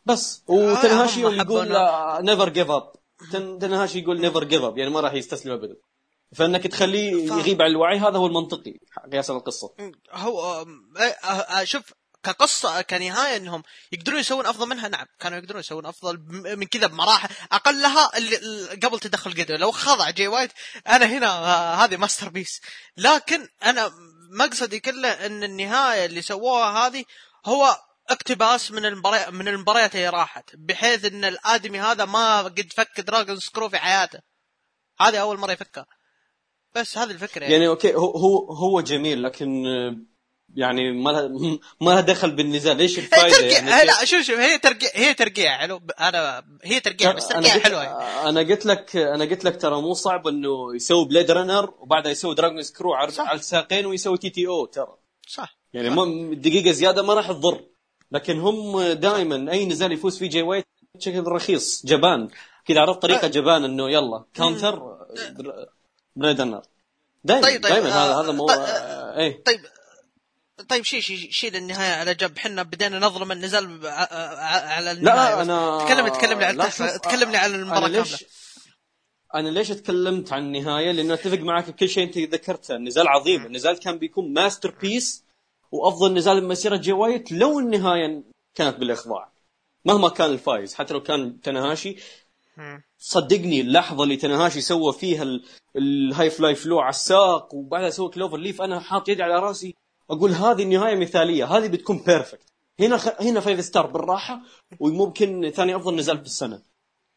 بس. وتنهاشي يقول never give up تنهاشي يقول never give up يعني ما راح يستسلم ابدا. فإنك تخليه ف... يغيب عن الوعي هذا هو المنطقي قياس القصة. هو شوف كقصة كنهاية إنهم يقدرون يسوون أفضل منها نعم كانوا يقدرون يسوون أفضل من كذا بمراحل. أقلها اللي قبل تدخل قدر لو خضع جي وايت أنا هنا هذه masterpiece. لكن أنا مقصدي كله إن النهاية اللي سووها هذه هو اقتباس من المباريات من المباريات اللي راحت بحيث إن الآدمي هذا ما قد فك dragon screw في حياته. هذه أول مرة يفكها. بس هذه الفكرة يعني, يعني okay هو هو هو جميل لكن يعني ما لها [laughs] ما لها دخل بالنزال. ليش الفائده يعني؟ لا شوف شوف هي ترقيع هي ترقيع حلو. أنا هي ترقيع بس ترقيع حلوة. يعني. أنا قلت لك أنا قلت لك ترى مو صعب إنه يسوي Blade Runner وبعدها يسوي dragon screw على الساقين ويسوي TTO ترى. صح. يعني صح. دقيقة زيادة ما راح تضر. لكن هم دائما أي نزال يفوز فيه جاي وايت بشكل رخيص جبان. كذا عرفت طريقة جبان إنه يلا counter Blade Runner دائما طيب طيب دائما هذا هذا مو إيه. طيب طيب شيل شيل شيل النهاية على جنب. إحنا بدينا نظلم النزال على النهاية. لا أنا تكلم تكلمني على تكلمني على المباراه كاملة. أنا ليش تكلمت عن النهاية؟ لأنه أتفق معك بكل شيء أنت ذكرته، النزال عظيم، النزال كان بيكون masterpiece وأفضل نزال بمسيره جي وايت لو النهاية كانت بالإخضاع. مهما كان الفايز، حتى لو كان تنهاشي صدقني اللحظة اللي تنهاشي سوى فيها ال High Fly Flow على الساق وبعدها سوى cloverleaf أنا حاط يدي على رأسي أقول هذه النهاية مثالية هذه بتكون perfect هنا خ... هنا five star بالراحة وممكن ثاني أفضل نزال في السنة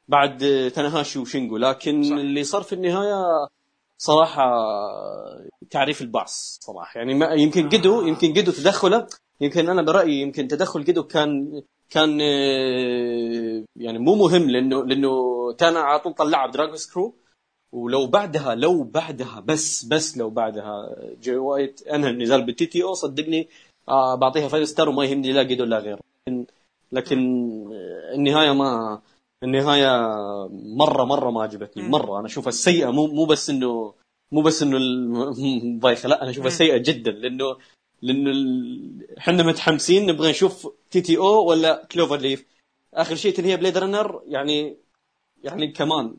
بعد تنهاشي وشينجو لكن صح. اللي صار في النهاية صراحة تعريف البعص صراحة. يعني ما يمكن قدو يمكن قدو تدخله. يمكن أنا برأيي يمكن تدخل قدو كان كان يعني مو مهم لأنه لأنه كان على طول طلع dragon screw ولو بعدها لو بعدها بس بس لو بعدها جي وايت انهى النزال بال TTO صدقني آه بعطيها five star وما يهمني لا قيد ولا غيره. لكن, لكن النهاية ما النهايه مره مرة ما عجبتني مرة. أنا أشوفها سيئة مو مو بس انه مو بس إنه بايخه [laughs] لا أنا أشوفها سيئة جدا. لأنه لأنه إحنا متحمسين نبغى نشوف TTO ولا cloverleaf آخر شيء تنهي Blade Runner يعني يعني كمان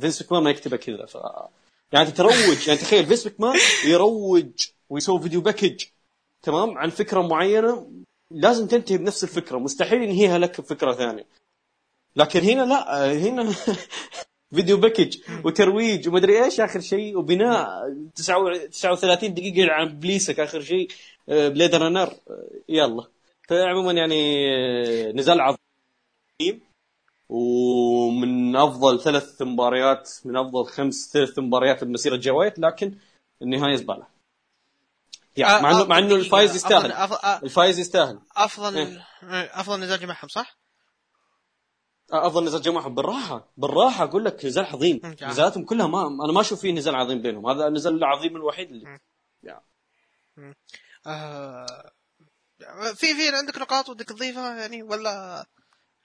فينس ما يكتبها كذا ف يعني تروج يعني تخيل فينس مكمان يروج ويسوي video package تمام عن فكرة معينة لازم تنتهي بنفس الفكرة. مستحيل ينهيها لك بفكرة ثانية. لكن هنا لا هنا [laughs] video package وترويج ومدري إيش آخر شيء وبناء 39 دقيقة عن بليسك آخر شيء Blade Runner يلا. فعموما يعني نزال عظيم. ومن أفضل ثلاث مباريات من أفضل خمس ثلاث مباريات بمسيره جي وايت لكن النهاية زبالة. يعني مع انه مع إنه الفايز يستاهل. الفايز يستاهل. افضل إيه؟ أفضل نزال جمعهم صح؟ افضل نزال جمعهم بالراحة بالراحة أقول لك نزال عظيم. نزالاتهم كلها ما أنا ما أشوف فيه نزال عظيم بينهم. هذا النزال العظيم الوحيد اللي. آه... في في عندك نقاط ودك تضيفها يعني ولا؟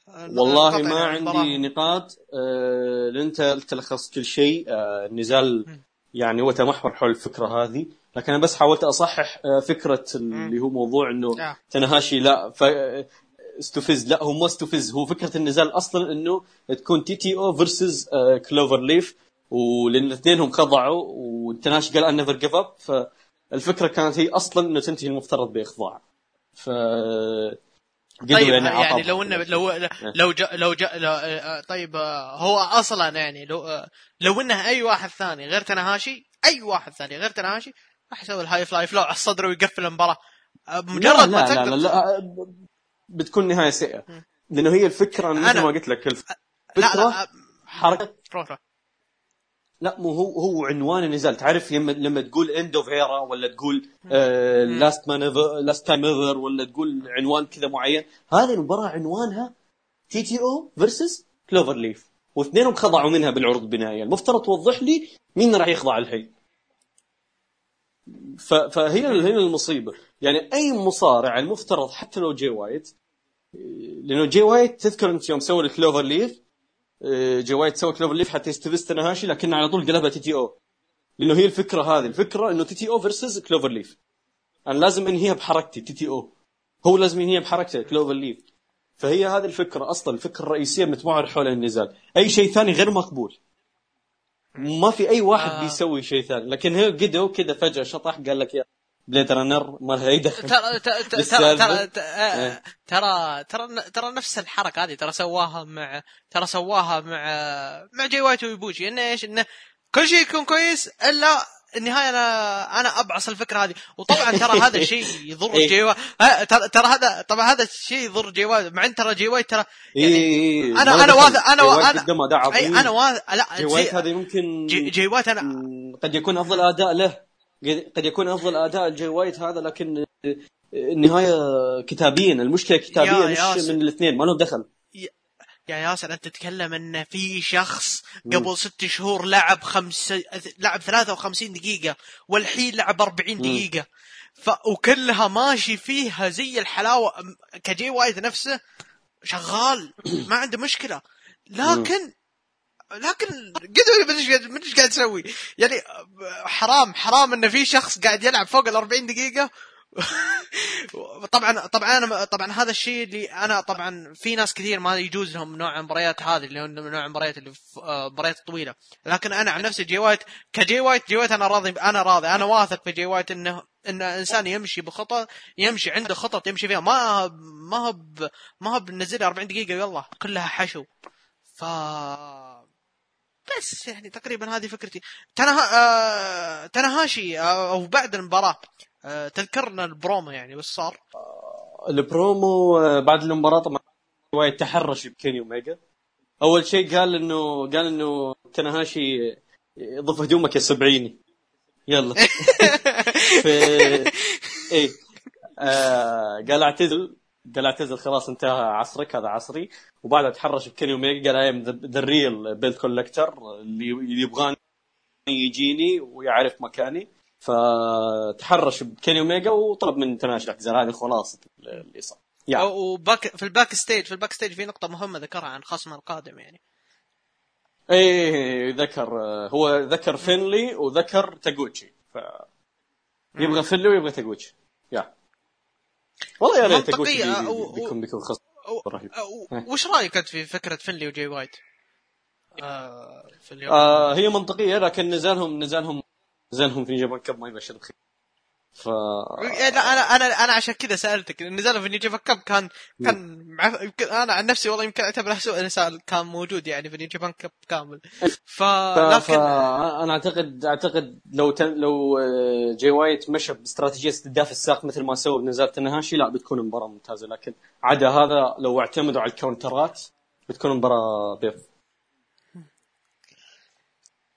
والله ما يعني عندي نقاط. آه أنت تلخص كل شيء. آه النزال يعني هو تمحور حول الفكرة هذه. لكن أنا بس حاولت أصحح آه فكرة اللي هو موضوع إنه آه. تنهاشي لا ف... استفز. لا هو مو استفز. هو فكرة النزال أصلا إنه تكون TTO versus cloverleaf ولأن الاثنين خضعوا وتناشي قال أنا never give up فالفكرة كانت هي أصلا إنه تنتهي المفترض بإخضاع. ف طيب يعني, يعني لو إنه لو لو جا لو جا لو طيب هو أصلا يعني لو لو إنه أي واحد ثاني غير تناهاشي أي واحد ثاني غير تناهاشي راح يسوي ال High Fly Flow على الصدر ويقفل المباراة. مجرد لا ما لا, لا, لا, لا بتكون نهاية سيئة. لأنه هي الفكرة مثل ما قلت لك الفكرة لا لا حركه روح روح. لا مو هو هو عنوان النزال تعرف لما لما تقول end of era ولا تقول last man last time ever ولا تقول عنوان كذا معين. هذه المباراة عنوانها TTO versus cloverleaf واثنينهم خضعوا منها بالعروض البنائيه المفترض توضح لي مين راح يخضع الحين. فهي هنا المصيبة. يعني أي مصارع المفترض حتى لو جي وايت لأنه جي وايت تذكر أنت يوم سوى ال cloverleaf آه، جي وايت سوى cloverleaf حتى يستفز تناهاشي لكن على طول قلبها TTO. لأنه هي الفكرة هذه الفكرة إنه TTO versus cloverleaf. أنا لازم انهيها بحركتي TTO. هو لازم ينهيها بحركته cloverleaf. فهي هذه الفكرة أصلا الفكرة الرئيسية متمحور حول النزال. أي شيء ثاني غير مقبول. ما في أي واحد آه. بيسوي شيء ثاني. لكن هي قدو كذا فجأة شطح قال لك يا Blade Runner ما لها يدخل ترى ترى ترى ترى ترى ترى نفس الحركة هذه ترى سواها مع ترى سواها مع مع جي وايت ويبوشي إنه إيش؟ إنه كل شيء يكون كويس إلا النهاية أنا أنا أبعص الفكرة هذه. وطبعا ترى هذا [laughs] الشيء يضر إيه. جي وايت ترى هذا طبعا هذا الشيء يضر جي وايت مع إن ترى جي وايت ترى يعني إيه أنا أنا واثق أنا أنا أنا واثق لا جي وايت هذا يمكن جي وايت أنا قد يكون أفضل أداء له. قد يكون أفضل أداء الجي وايت هذا لكن النهاية كتابيا المشكلة كتابيه مش من الاثنين ما له دخل. يا ياسر أنت تتكلم إن في شخص قبل ست شهور لعب خمس لعب 53 دقيقة والحين لعب 40 دقيقة. ف... وكلها ماشي فيها زي الحلاوة كجي وايد نفسه شغال [coughs] ما عنده مشكلة. لكن لكن قدر ما إيش قاعد تسوي يعني حرام حرام إن في شخص قاعد يلعب فوق ال 40 دقيقة. [laughs] طبعا طبعا أنا طبعا هذا الشيء اللي أنا طبعا في ناس كثير ما يجوز لهم نوع المباريات هذه اللي هو نوع المباريات اللي المباريات الطويله لكن أنا عن نفسي جي وايت كجي وايت جي وايت أنا راضي أنا راضي. أنا واثق في جي وايت إنه انه إنسان يمشي بخطط يمشي عنده خطط يمشي فيها. ما ما هو ما هو بنزل 40 دقيقة يلا كلها حشو. ف بس يعني تقريبا هذه فكرتي. تنها... آه... تنهاشي آه... أو بعد المباراة. آه... تذكرنا البرومو يعني بس صار؟ آه... البرومو آه... بعد المباراة طبعا شوية تحرش بكيني اوميجا أول شيء قال انه قال إنه تنهاشي ضف هدومك يا سبعيني. يلا. [laughs] في... إيه. آه... قال اعتزل قال اعتزل خلاص انتهى عصرك هذا عصري. وبعدها تحرش بكيني اوميجا قال I'm the real belt collector اللي يبغاني يجيني ويعرف مكاني. فتحرش بكيني اوميجا وطلب من تناشي الاعتزال هذه خلاص اللي صار. يعني. و back في ال backstage في ال backstage في نقطة مهمة ذكرها عن خصمه القادم يعني. إيه ذكر هو ذكر فينلي وذكر تاغوتشي ف يبغى فينلي ويبغى تاغوتشي يا. والله يا ريت بيكون بيكون خصم. رهيب. وش رأيك أنت في فكرة فينلي وجاي وايت؟ آه في اليوم. آه هي منطقية لكن نزالهم نزالهم نزالهم في Japan Cup ما يبشر بخير. ف إيه، لا أنا أنا أنا عشان كذا سألتك نزال في Japan Cup كان كان مع... يمكن أنا عن نفسي والله يمكن أعتبره اسوء نزال كان موجود يعني في Japan Cup كامل. ف ف... لكن أنا اعتقد أعتقد لو تن... لو آه، جاي وايت مشى باستراتيجية استهداف الساق مثل ما سوى بنزال تنهاشي لا بتكون مباراة ممتازة. لكن عدا هذا لو اعتمدوا على ال counter ات بتكون مباراة بيض.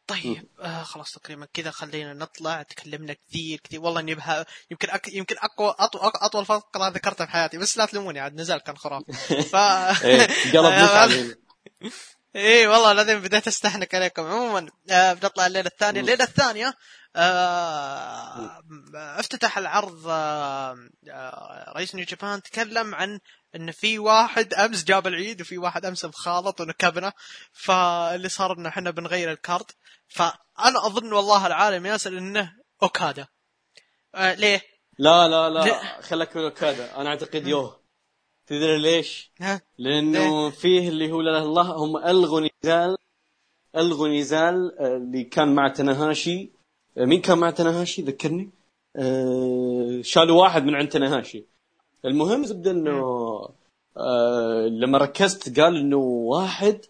طيب آه خلاص تقريبا كذا خلينا نطلع تكلمنا كثير كثير. والله إني بها يمكن أك... يمكن أقوى أطول, اطول فقره ذكرتها في حياتي بس لا تلوموني عاد نزال كان خرافي. [laughs] ف إيه، قلب [laughs] إيه والله العظيم بديت استحنك عليكم. عموما آه بنطلع الليلة الثانية. الليلة الثانية آه افتتح العرض آه آه رئيس نيو جابان تكلم عن إن في واحد أمس جاب العيد وفي واحد أمس مخالط ونكبنا فاللي صار إنه إحنا بنغير الكارد فأنا أظن والله العالم ياسر إنه أوكادا. آه ليه؟ لا لا لا لا. خلك من أوكادا. أنا أعتقد يوه. تدري ليش؟ لأنه فيه اللي هو لا الله هم ألغوا نزال ألغوا نزال آه، اللي كان مع تناهاشي آه، مين كان مع تناهاشي ذكرني؟ آه، شالوا واحد من عند تناهاشي المهم زبدة إنه آه، لما ركزت قال إنه واحد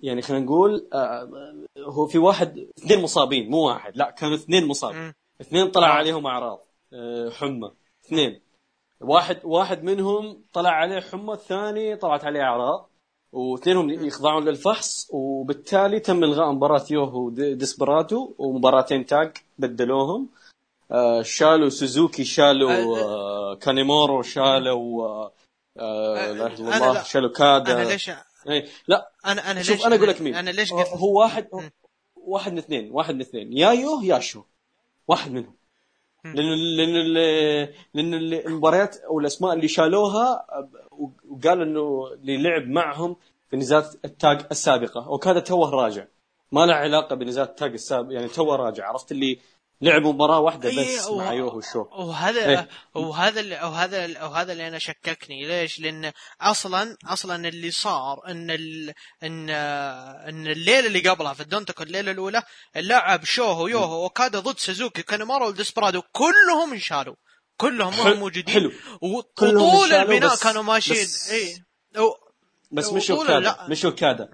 يعني خلينا نقول آه، هو في واحد اثنين مصابين مو واحد لا كانوا اثنين مصابين. اثنين طلع عليهم أعراض آه، حمى اثنين. واحد واحد منهم طلع عليه حمى الثاني طلعت عليه أعراض واثنينهم يخضعون للفحص وبالتالي تم إلغاء مباراة يوهو ديسبراتو ومباراتين تاج بدلوهم. آه، شالوا سوزوكي شالوا آه، كانيمارو شالوا آه، آه، لا إله إلا الله. شالوا أوكادا. أنا ليش إيه، لا أنا أنا شوف ليش أنا أقول لك مين. أنا ليش هو- قلت هو واحد. واحد من اثنين واحد من اثنين. يا يو يا شو واحد منهم. لأنه لأنه لأنه ال- المباريات أو الأسماء اللي شالوها وقال إنه اللي لعب معهم في نزالات التاج السابقة. وكذا توه راجع. ما له علاقة بنزالات التاج السابق يعني توه راجع. عرفت اللي لعب مباراة واحدة إيه، بس و- مع يوه و شو وهذا إيه. وهذا اللي وهذا وهذا اللي أنا شككني ليش؟ لأن أصلا أصلا اللي صار إن ال... إن إن الليلة اللي قبلها في الدونتكو الليلة الأولى لعب شو و يوه و أوكادا ضد سوزوكي كانيمارو وديسبرادو كلهم انشالوا كلهم حلو- هم موجودين حلو. وطول البناء بس- كانوا ماشيين بس- اي و- بس مش أوكادا لا. مش أوكادا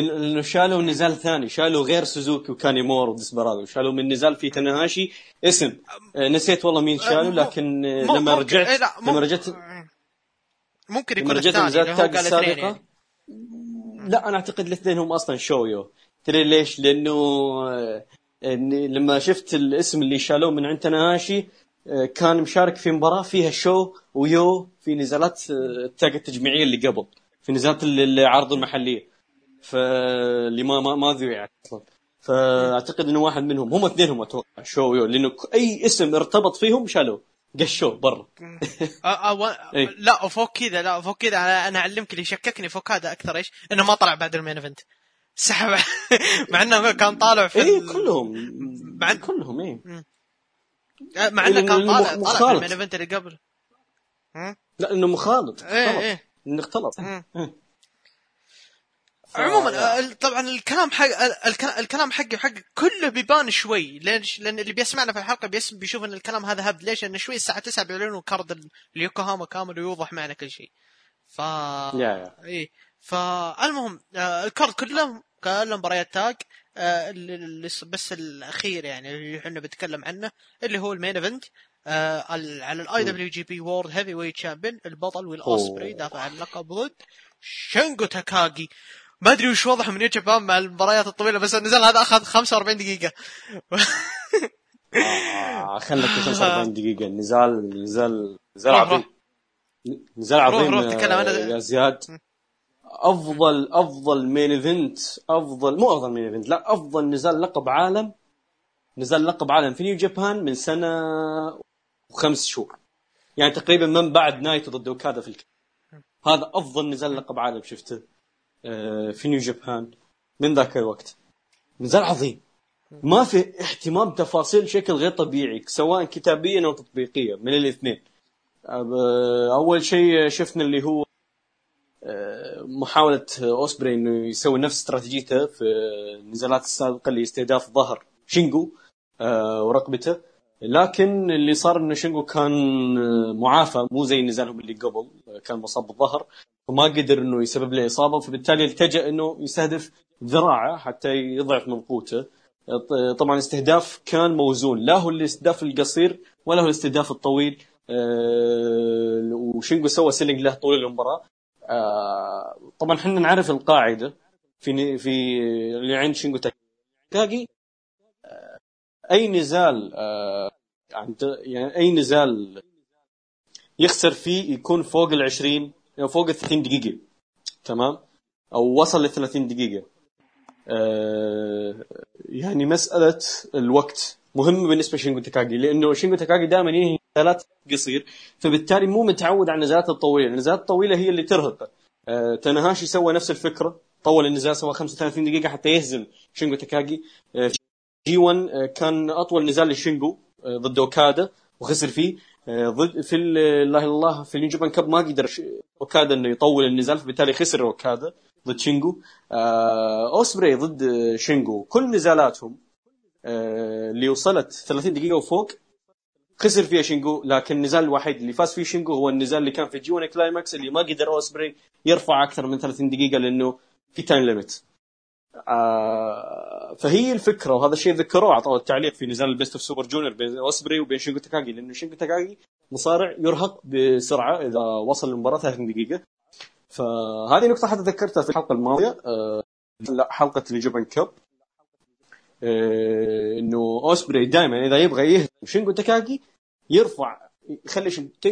لأنه شالوا نزال ثاني. شالوا غير سوزوكي وكانيمور وديسبرادو شالوا من نزال في تناهاشي اسم. آه، نسيت والله مين شالوا لكن آه، مو- لما رجعت إيه، لا، مو- لما رجعت ممكن يكون رجعت نزال التاج السابقة؟ يعني. لا أنا أعتقد الاثنين هم أصلا شويو تدري ليش؟ لأنه آه، لما شفت الاسم اللي شالوه من عند تناهاشي كان مشارك في مباراة فيها شو ويو في نزالات التاج التجميعية اللي قبل في نزالات ال- العرض المحلية. فاللي ما ما ما ذوع أصلا فأعتقد إنه واحد منهم هم اثنينهم أتوقع شو ويو لأنه أي اسم ارتبط فيهم شالوه قشوه برا أه أه. [laughs] إيه. لا وفوق كذا لا فوق كذا أنا أنا أعلمك اللي شككني فوق هذا أكثر إيش؟ إنه ما طلع بعد ال main event [laughs] سحب مع إنه كان طالع في اي كلهم بعد- كلهم اي مع إنه كان طالع طالع في. ال main event اللي قبل؟ لا إنه مخالط إيه اختلط إيه إنه اختلط. إيه. عموما آه، طبعا الكلام حق الك- الكلام حقي وحق كله بيبان شوي ليش؟ لأن اللي بيسمعنا في الحلقة بيشوف إن الكلام هذا هبد ليش؟ لأن شوي الساعة 9 بيعلنوا card ال- اليوكوهاما كامل ويوضح معنا كل شيء. ف إيه فالمهم آه ال card كله كله مباريات تاج آه بس الأخير يعني اللي إحنا بنتكلم عنه اللي هو ال main event على ال IWGP World Heavyweight Champion البطل ويل أوسبري. دافع عن اللقب ضد شينجو تاكاغي ما أدري وش وضع New Japan مع المباريات الطويلة بس النزال هذا أخذ 45 دقيقة. آه خلك [laughs] 45 دقيقة. نزال نزال نزال عظيم. نزال عظيم آه، يا زياد. افضل أفضل main event افضل مو أفضل main event لا أفضل نزال لقب عالم. نزال لقب عالم في New Japan من سنة وخمس شهور. يعني تقريبا من بعد نايتو ضد اوكادا في الك... هذا أفضل نزال لقب عالم شفته. في New Japan من ذاك الوقت. نزال عظيم. ما في اهتمام تفاصيل بشكل غير طبيعي سواء كتابيا أو تطبيقيا من الاثنين. أب- أول شيء شفنا اللي هو آه، محاولة أوسبري إنه يسوي نفس استراتيجيته في النزالات السابقة اللي استهداف ظهر شينجو آه، ورقبته. لكن اللي صار إنه شينجو كان معافى مو زي نزالهم اللي قبل كان مصاب بالظهر. فما قدر إنه يسبب له إصابة فبالتالي التجأ إنه يستهدف ذراعه حتى يضعف من قوته. طبعا الاستهداف كان موزون لا هو الاستهداف القصير ولا هو الاستهداف الطويل. آه، وشينجو سوى selling له طول المباراة. آه، طبعا إحنا نعرف القاعدة. في في اللي عند شينجو تاكاجي آه، أي نزال يعني أي نزال يخسر فيه يكون فوق ال 20 يعني فوق ال 30 دقيقة. تمام؟ أو وصل ل 30 دقيقة. يعني مسألة الوقت مهم بالنسبة لشينجو تاكاجي لأنه شينجو تاكاجي دائما ينهي نزالات قصير فبالتالي مو متعود على النزالات الطويلة، النزالات الطويلة هي اللي ترهقه. آه سوى نفس الفكرة طول النزال سوى 35 دقيقة حتى يهزم شينجو تاكاجي آه G 1 آه كان أطول نزال لشينجو آه ضد أوكادا وخسر فيه. آه ضد في إلا الله في ال New Cup ما قدر اوكادا إنه يطول النزال فبالتالي خسر اوكادا ضد شينجو آه أوسبري ضد شينجو كل نزالاتهم آه اللي وصلت 30 دقيقة وفوق خسر فيها شينجو لكن النزال الوحيد اللي فاز فيه شينجو هو النزال اللي كان في G 1 Climax اللي ما قدر أوسبري يرفع أكثر من 30 دقيقة لأنه في time limit آه فهي الفكرة وهذا الشيء ذكروه أعطوه التعليق في نزال ال Best of Super Junior بين أوسبري وبين شينجو تاكاجي لأنه شينجو تاكاجي مصارع يرهق بسرعة إذا وصل المباراه 30 دقيقة. فهذه نقطة حتى ذكرتها في الحلقة الماضية آه لا حلقة ال Japan Cup آه إنه أوسبري دائما إذا يبغى يهزم شينجو تاكاجي يرفع يخلي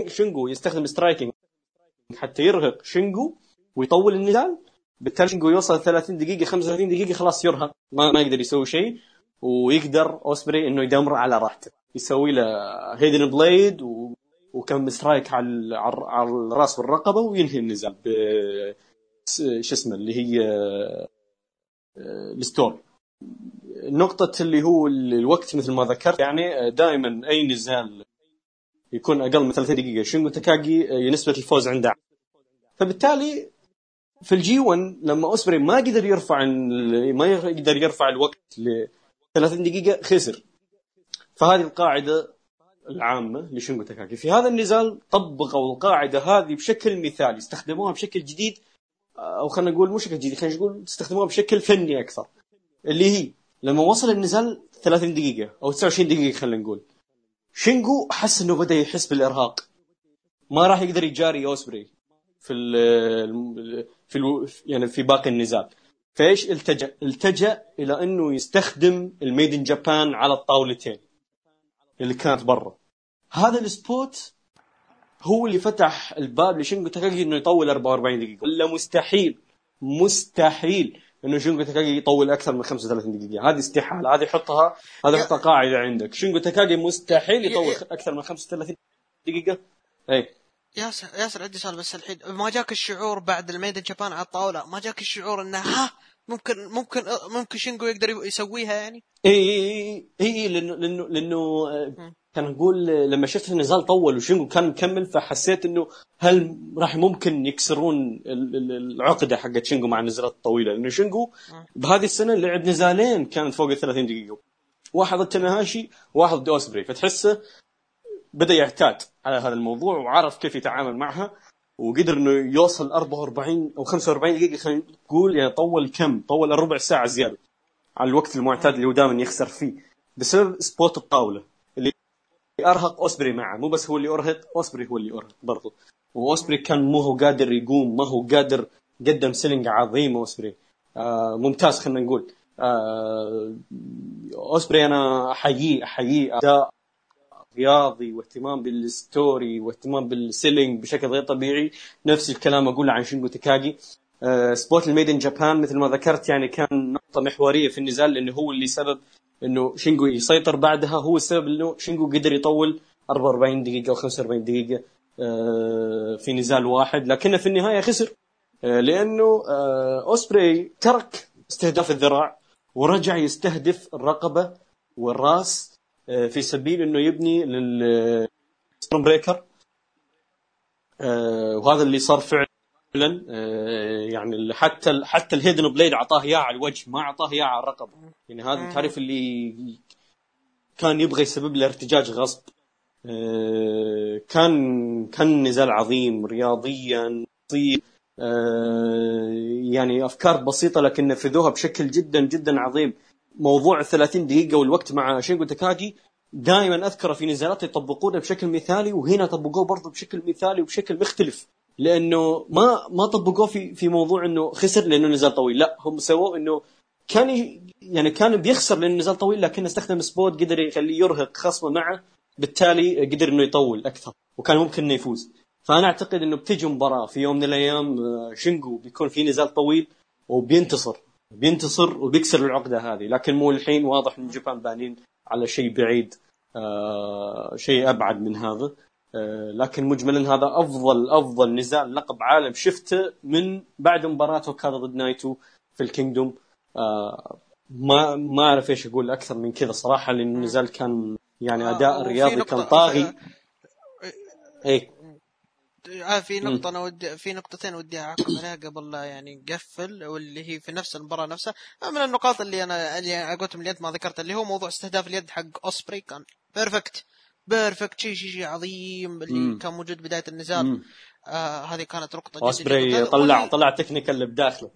شينجو يستخدم striking حتى يرهق شينجو ويطول النزال بالتالي شينجو يوصل 30 دقيقة 35 دقيقة خلاص يرهق. ما, ما يقدر يسوي شيء. ويقدر أوسبري إنه يدمر على راحته. يسوي له Hidden Blade و... وكم strike على على الرأس والرقبة وينهي النزال ب شو اسمه اللي هي ال Storm نقطة اللي هو الوقت مثل ما ذكرت يعني دائما أي نزال يكون أقل من 30 دقيقة. شينجو تاكاجي آه، نسبه الفوز عنده فبالتالي في ال G 1 لما أوسبري ما قدر يرفع ما يقدر يرفع الوقت ل 30 دقيقة خسر. فهذه القاعدة العامة لشينجو تاكاجي في هذا النزال طبقوا القاعدة هذه بشكل مثالي استخدموها بشكل جديد آه، أو خلينا نقول مو بشكل جديد خلينا نقول استخدموها بشكل فني أكثر. اللي هي لما وصل النزال 30 دقيقة أو 29 دقيقة خلينا نقول. شينجو حس إنه بدأ يحس بالإرهاق. ما راح يقدر يجاري أوسبري. في ال في ال يعني في باقي النزال. فايش التجأ؟ التجأ إلى أنه يستخدم ال made in Japan على الطاولتين اللي كانت برا. هذا ال spot هو اللي فتح الباب لشينجو تاكاجي إنه يطول 44 دقيقة. ولا مستحيل مستحيل إنه شينجو تاكاجي يطول أكثر من 35 دقيقة. هذه استحالة هذه حطها هذه حطها قاعدة عندك. شينجو تاكاجي مستحيل يطول أكثر من 35 دقيقة. اي ياسر ياسر عندي سؤال بس الحين. ما جاك الشعور بعد ال made in Japan على الطاولة؟ ما جاك الشعور إنه ها ممكن ممكن ممكن شينجو يقدر يسويها يعني؟ اي اي اي لأنه لأنه لأنه كان نقول لما شفت النزال طول وشينجو كان مكمل فحسيت إنه هل راح ممكن يكسرون العقدة حقت شينجو مع النزالات الطويله لأنه شينجو بهذه السنة لعب نزالين كانت فوق ال 30 دقيقة. واحد ضد تناهاشي وواحد ضد أوسبري. فتحسه بدأ يعتاد. على هذا الموضوع وعرف كيف يتعامل معها وقدر إنه يوصل 44 أو 45 دقيقة خلينا نقول يعني طول كم؟ طول ربع ساعة زيادة على الوقت المعتاد اللي هو دائما يخسر فيه بسبب spot الطاولة اللي أرهق أوسبري معه. مو بس هو اللي أرهق أوسبري هو اللي أرهق برضه وأوسبري كان مو هو قادر يقوم ما هو قادر قدم selling عظيم أوسبري. آه ممتاز خلينا نقول. آه أوسبري أنا أحييه أحييه أداء رياضي واهتمام بال story واهتمام بال selling بشكل غير طبيعي نفس الكلام اقوله عن شينجو تكاجي آه spot ال made in Japan مثل ما ذكرت يعني كان نقطة محورية في النزال لأنه هو اللي سبب إنه شينجو يسيطر. بعدها هو السبب إنه شينجو قدر يطول 44 دقيقة أو 45 دقيقة آه في نزال واحد لكنه في النهاية خسر. آه لأنه آه اوسبري ترك استهداف الذراع ورجع يستهدف الرقبة والراس آه، في سبيل إنه يبني لل breaker آه، وهذا اللي صار فعلا آه، يعني حتى ال- حتى الهيدن بليد أعطاه إياه على الوجه ما أعطاه إياه على الرقبه يعني هذا تعرف اللي كان يبغى يسبب له ارتجاج غصب. آه، كان كان نزال عظيم رياضيا آه، يعني أفكار بسيطة لكن نفذوها بشكل جدا جدا عظيم. موضوع ال 30 دقيقة والوقت مع شينجو تاكاجي دائما اذكره في نزالات يطبقونه بشكل مثالي وهنا طبقوه برضه بشكل مثالي وبشكل مختلف. لأنه ما ما طبقوه في في موضوع إنه خسر لأنه نزال طويل. لا هم سووه إنه كان يعني كان بيخسر لأنه نزال طويل لكنه استخدم spot قدر يخليه يرهق خصمه معه بالتالي قدر إنه يطول أكثر وكان ممكن إنه يفوز. فأنا أعتقد إنه بتجي مباراة في يوم من الأيام آه، شينجو بيكون في نزال طويل وبينتصر. بينتصر وبيكسر العقدة هذه. لكن مو الحين واضح ان New Japan بانين على شيء بعيد آه شيء أبعد من هذا. آه لكن مجملا هذا أفضل أفضل نزال لقب عالم شفته من بعد مباراه اوكادا ضد نايتو في ال Kingdom. آه ما ما أعرف إيش أقول أكثر من كذا صراحة لأن النزال كان يعني آه، أداء وفي رياضي نقطة- كان طاغي إيه. آه في نقطة أنا ودي في نقطتين ودي أعقب عليها قبل لا يعني نقفل واللي هي في نفس المباراة نفسها آه، من النقاط اللي أنا اللي قلتهم أنت ما ذكرت اللي هو موضوع استهداف اليد حق أوسبري كان perfect perfect شيء شيء شيء عظيم اللي مم. كان موجود بداية النزال مم. آه هذه كانت نقطة جدا طلع طلع technical اللي بداخله.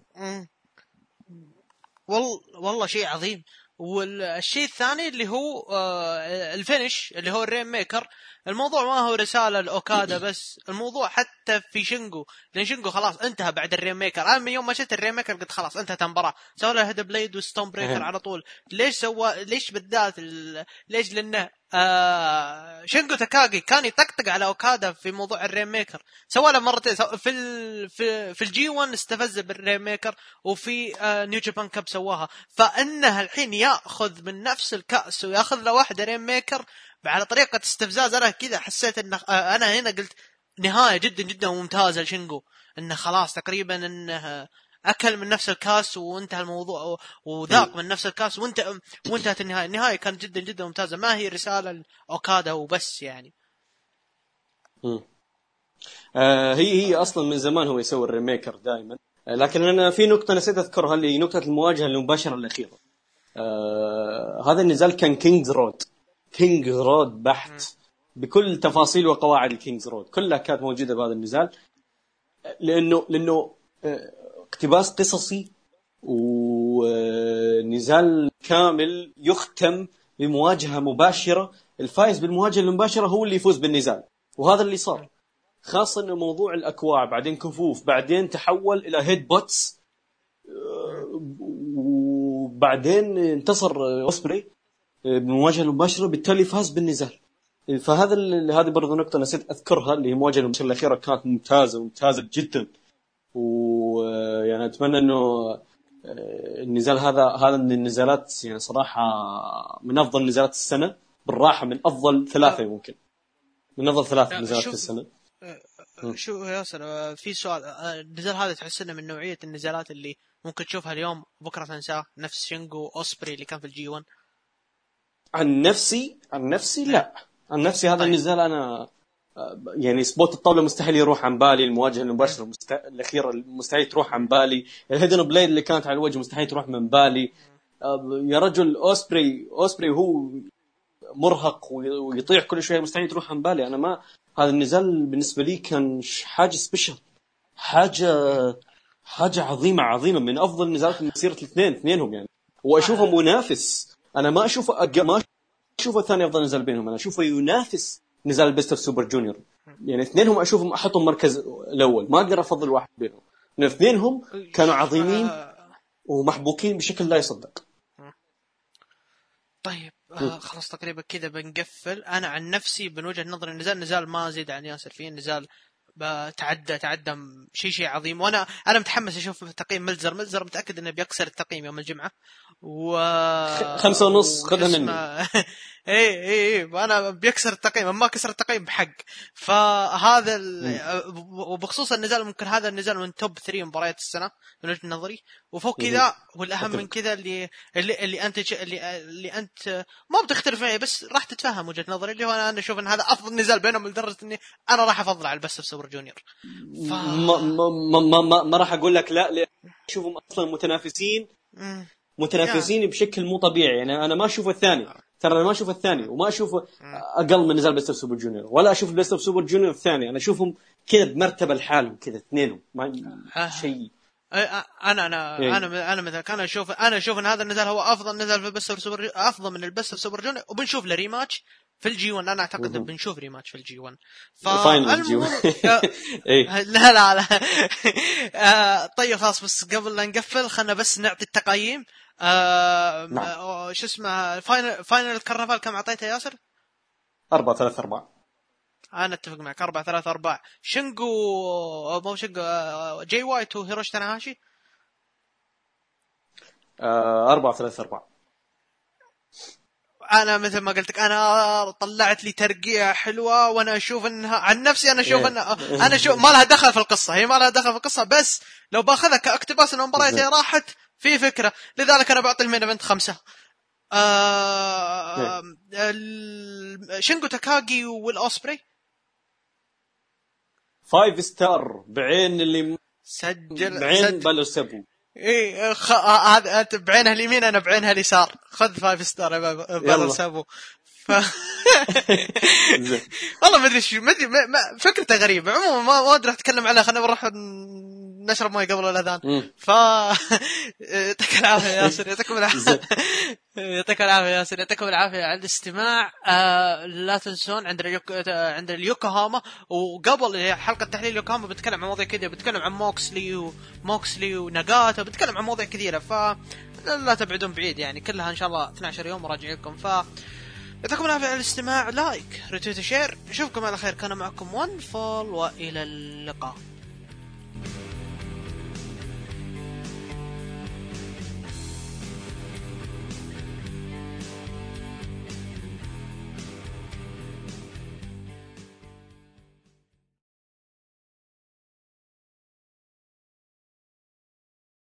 والله والله شيء عظيم والشيء الثاني اللي هو آه ال finish اللي هو ال Rainmaker. الموضوع ما هو رسالة لأوكادا [coughs] بس الموضوع حتى في شينجو. لأن شينجو خلاص انتهى بعد ال Rainmaker. أنا من يوم ما شفت ال Rainmaker قلت خلاص انتهت المباراة. سوى له Hidden Blade و Stormbreaker. على طول. ليش سوى ليش بالذات ال... ليش لأنه آه شينجو تاكاغي كان يطقطق على أوكادا في موضوع ال Rainmaker. سوى له مرتين سو... في ال... في في ال G 1 استفز بال Rainmaker وفي آه New Japan Cup سواها. فإنه الحين يأخذ من نفس الكأس ويأخذ له واحدة Rainmaker على طريقة استفزاز. أنا كذا حسيت إنه آه أنا هنا قلت نهاية جدا جدا ممتازة لشينجو. إنه خلاص تقريبا إنه أكل من نفس الكاس وانتهى الموضوع وذاق من نفس الكاس وانت وانتهت النهاية. النهاية كانت جدا جدا ممتازة. ما هي رساله لأوكادا وبس يعني. مم. آه هي هي أصلا من زمان هو يسوي ال Rainmaker دائما آه لكن أنا في نقطة نسيت أذكرها اللي نقطة المواجهة المباشرة الأخيرة. آه هذا النزال كان King's Road King's Road بحت. بكل تفاصيل وقواعد ال King's Road كلها كانت موجودة بهذا النزال. لأنه لأنه آه، اقتباس قصصي ونزال كامل يختم بمواجهة مباشرة. الفايز بالمواجهة المباشرة هو اللي يفوز بالنزال وهذا اللي صار. خاصة إنه موضوع الاكواع بعدين كفوف بعدين تحول إلى headbutts وبعدين انتصر اوسبري بالمواجهة المباشرة بالتالي فاز بالنزال. فهذا هذه برضه نقطة نسيت أذكرها اللي هي المواجهه المباشرة الأخيرة كانت ممتازة ممتازة جدا. ويعني أتمنى إنه آه، النزال هذا هذا من النزالات يعني صراحة من أفضل نزالات السنة بالراحة من أفضل ثلاثة يمكن من أفضل ثلاث لا، نزالات. في السنة مم. شو ياسر آه، في سؤال آه، النزال هذا تحس إنه من نوعية النزالات اللي ممكن تشوفها اليوم بكرة تنساه نفس شينجو أوسبري اللي كان في ال G 1 عن نفسي عن نفسي لا عن نفسي هذا طيب. النزال أنا آه، يعني spot الطاولة مستحيل يروح عن بالي المواجهة المباشرة المست... الأخيرة مستحيل تروح عن بالي. ال Hidden Blade اللي كانت على الوجه مستحيل تروح من بالي. آه، يا رجل أوسبري أوسبري هو مرهق وي- ويطيح كل شوية مستحيل تروح عن بالي. أنا ما هذا النزال بالنسبة لي كان حاجة special حاجة حاجة عظيمة عظيمة. من أفضل نزالات مسيره الاثنين اثنينهم يعني. واشوفه منافس أنا ما اشوفه أج... ما اشوفه ثاني أفضل نزال بينهم. أنا أشوفه ينافس نزال ال Best of Super Junior. يعني اثنينهم أشوفهم أحطهم مركز الأول. ما أقدر أفضل واحد بينهم. لأن اثنينهم كانوا عظيمين آه، ومحبوكين بشكل لا يصدق. طيب آه خلاص تقريبا كذا بنقفل. أنا عن نفسي من وجهة نظري النزال نزال ما زيد عن ياسر فيه. نزال ب- تعدى تعدى شيء شيء عظيم. وأنا أنا متحمس أشوف تقييم ملزر. ملزر متأكد إنه بيكسر التقييم يوم الجمعة. و خمسة ونص، خذها مني. [laughs] اي اي اي أنا بيكسر التقييم ما كسر التقييم بحق. فهذا ال... وبخصوص النزال ممكن هذا النزال من توب 3 مباريات السنة من وجهة نظري. وفوق. كذا والأهم من. كذا اللي اللي, اللي أنت ج- اللي, اللي أنت ما بتختلف معي بس راح تتفهم وجهة نظري اللي هو أنا أشوف إن هذا أفضل نزال بينهم لدرجة إني أنا راح أفضل على ال Best of Super Junior ف... ما, ما, ما, ما, ما, راح أقول لك لا لأن أشوفهم أصلا متنافسين. متنافسين بشكل مو طبيعي. يعني أنا ما أشوف الثاني. ترى أنا ما أشوف الثاني وما اشوفه أقل من نزال Best of Super Junior ولا أشوف Best of Super Junior الثاني أنا أشوفهم كذا بمرتبة لحالهم كذا اثنينهم ما آه. شيء. أي- أنا أنا إيه. أنا أنا مثلا أنا أشوف أنا أشوف إن هذا النزال هو أفضل نزال في ال Best of Super أفضل من ال Best of Super Junior وبنشوف له rematch في ال G1 أنا أعتقد مهم. بنشوف rematch في ال G1 final جيو اي لا لا لا. [laughs] آه، طيب خلاص بس قبل لا نقفل خلنا بس نعطي التقييم. آه نعم. آه، شو اسمه final final الكرنفال كم أعطيته ياسر؟ 4 3 4 أنا أتفق معك 4 3 4 شنجو مو شنجو آه، جاي وايت وهيروشي تاناهاشي 4 3 4 أنا مثل ما قلت لك أنا طلعت لي ترقيع حلوة وأنا أشوف إنها عن نفسي أنا أشوف إيه. إنها أنا أشوف ما لها دخل في القصة هي ما لها دخل في القصة بس لو بأخذها كاقتباس ان المباراه بالضبط. راحت في فكرة. لذلك أنا بعطي ال main event خمسة. آه ال- شينجو تاكاجي والأوسبري. 5 star بعين اللي سجل بعين سجل بالو سبو إيه خ... آه، هذا أنت بعينها اليمين أنا بعينها اليسار. خذ فايف ستار يا يلا. سابو ف... والله ما أدري شو ما ادري فكرته غريبه عموما ما ما أدري أتكلم عنها. خلينا نروح نشرب مي قبل الأذان. ف يعطيك العافية يا ياسر يعطيكم العافيه. يعطيكم العافية يا ياسر يعطيكم العافية على الاستماع. آه لا تنسون عندنا اليوك... عندنا اليوكوهاما. وقبل حلقة تحليل يوكوهاما بنتكلم عن مواضيع كثيرة. بنتكلم عن موكسلي وموكسلي وناغاتا. بنتكلم عن مواضيع كثيرة. ف لا تبعدون بعيد يعني. كلها إن شاء الله 12 يوم راجع لكم ف يعطيكم العافيه على الاستماع like retweet share. نشوفكم على خير. كان معكم One Fall وإلى اللقاء.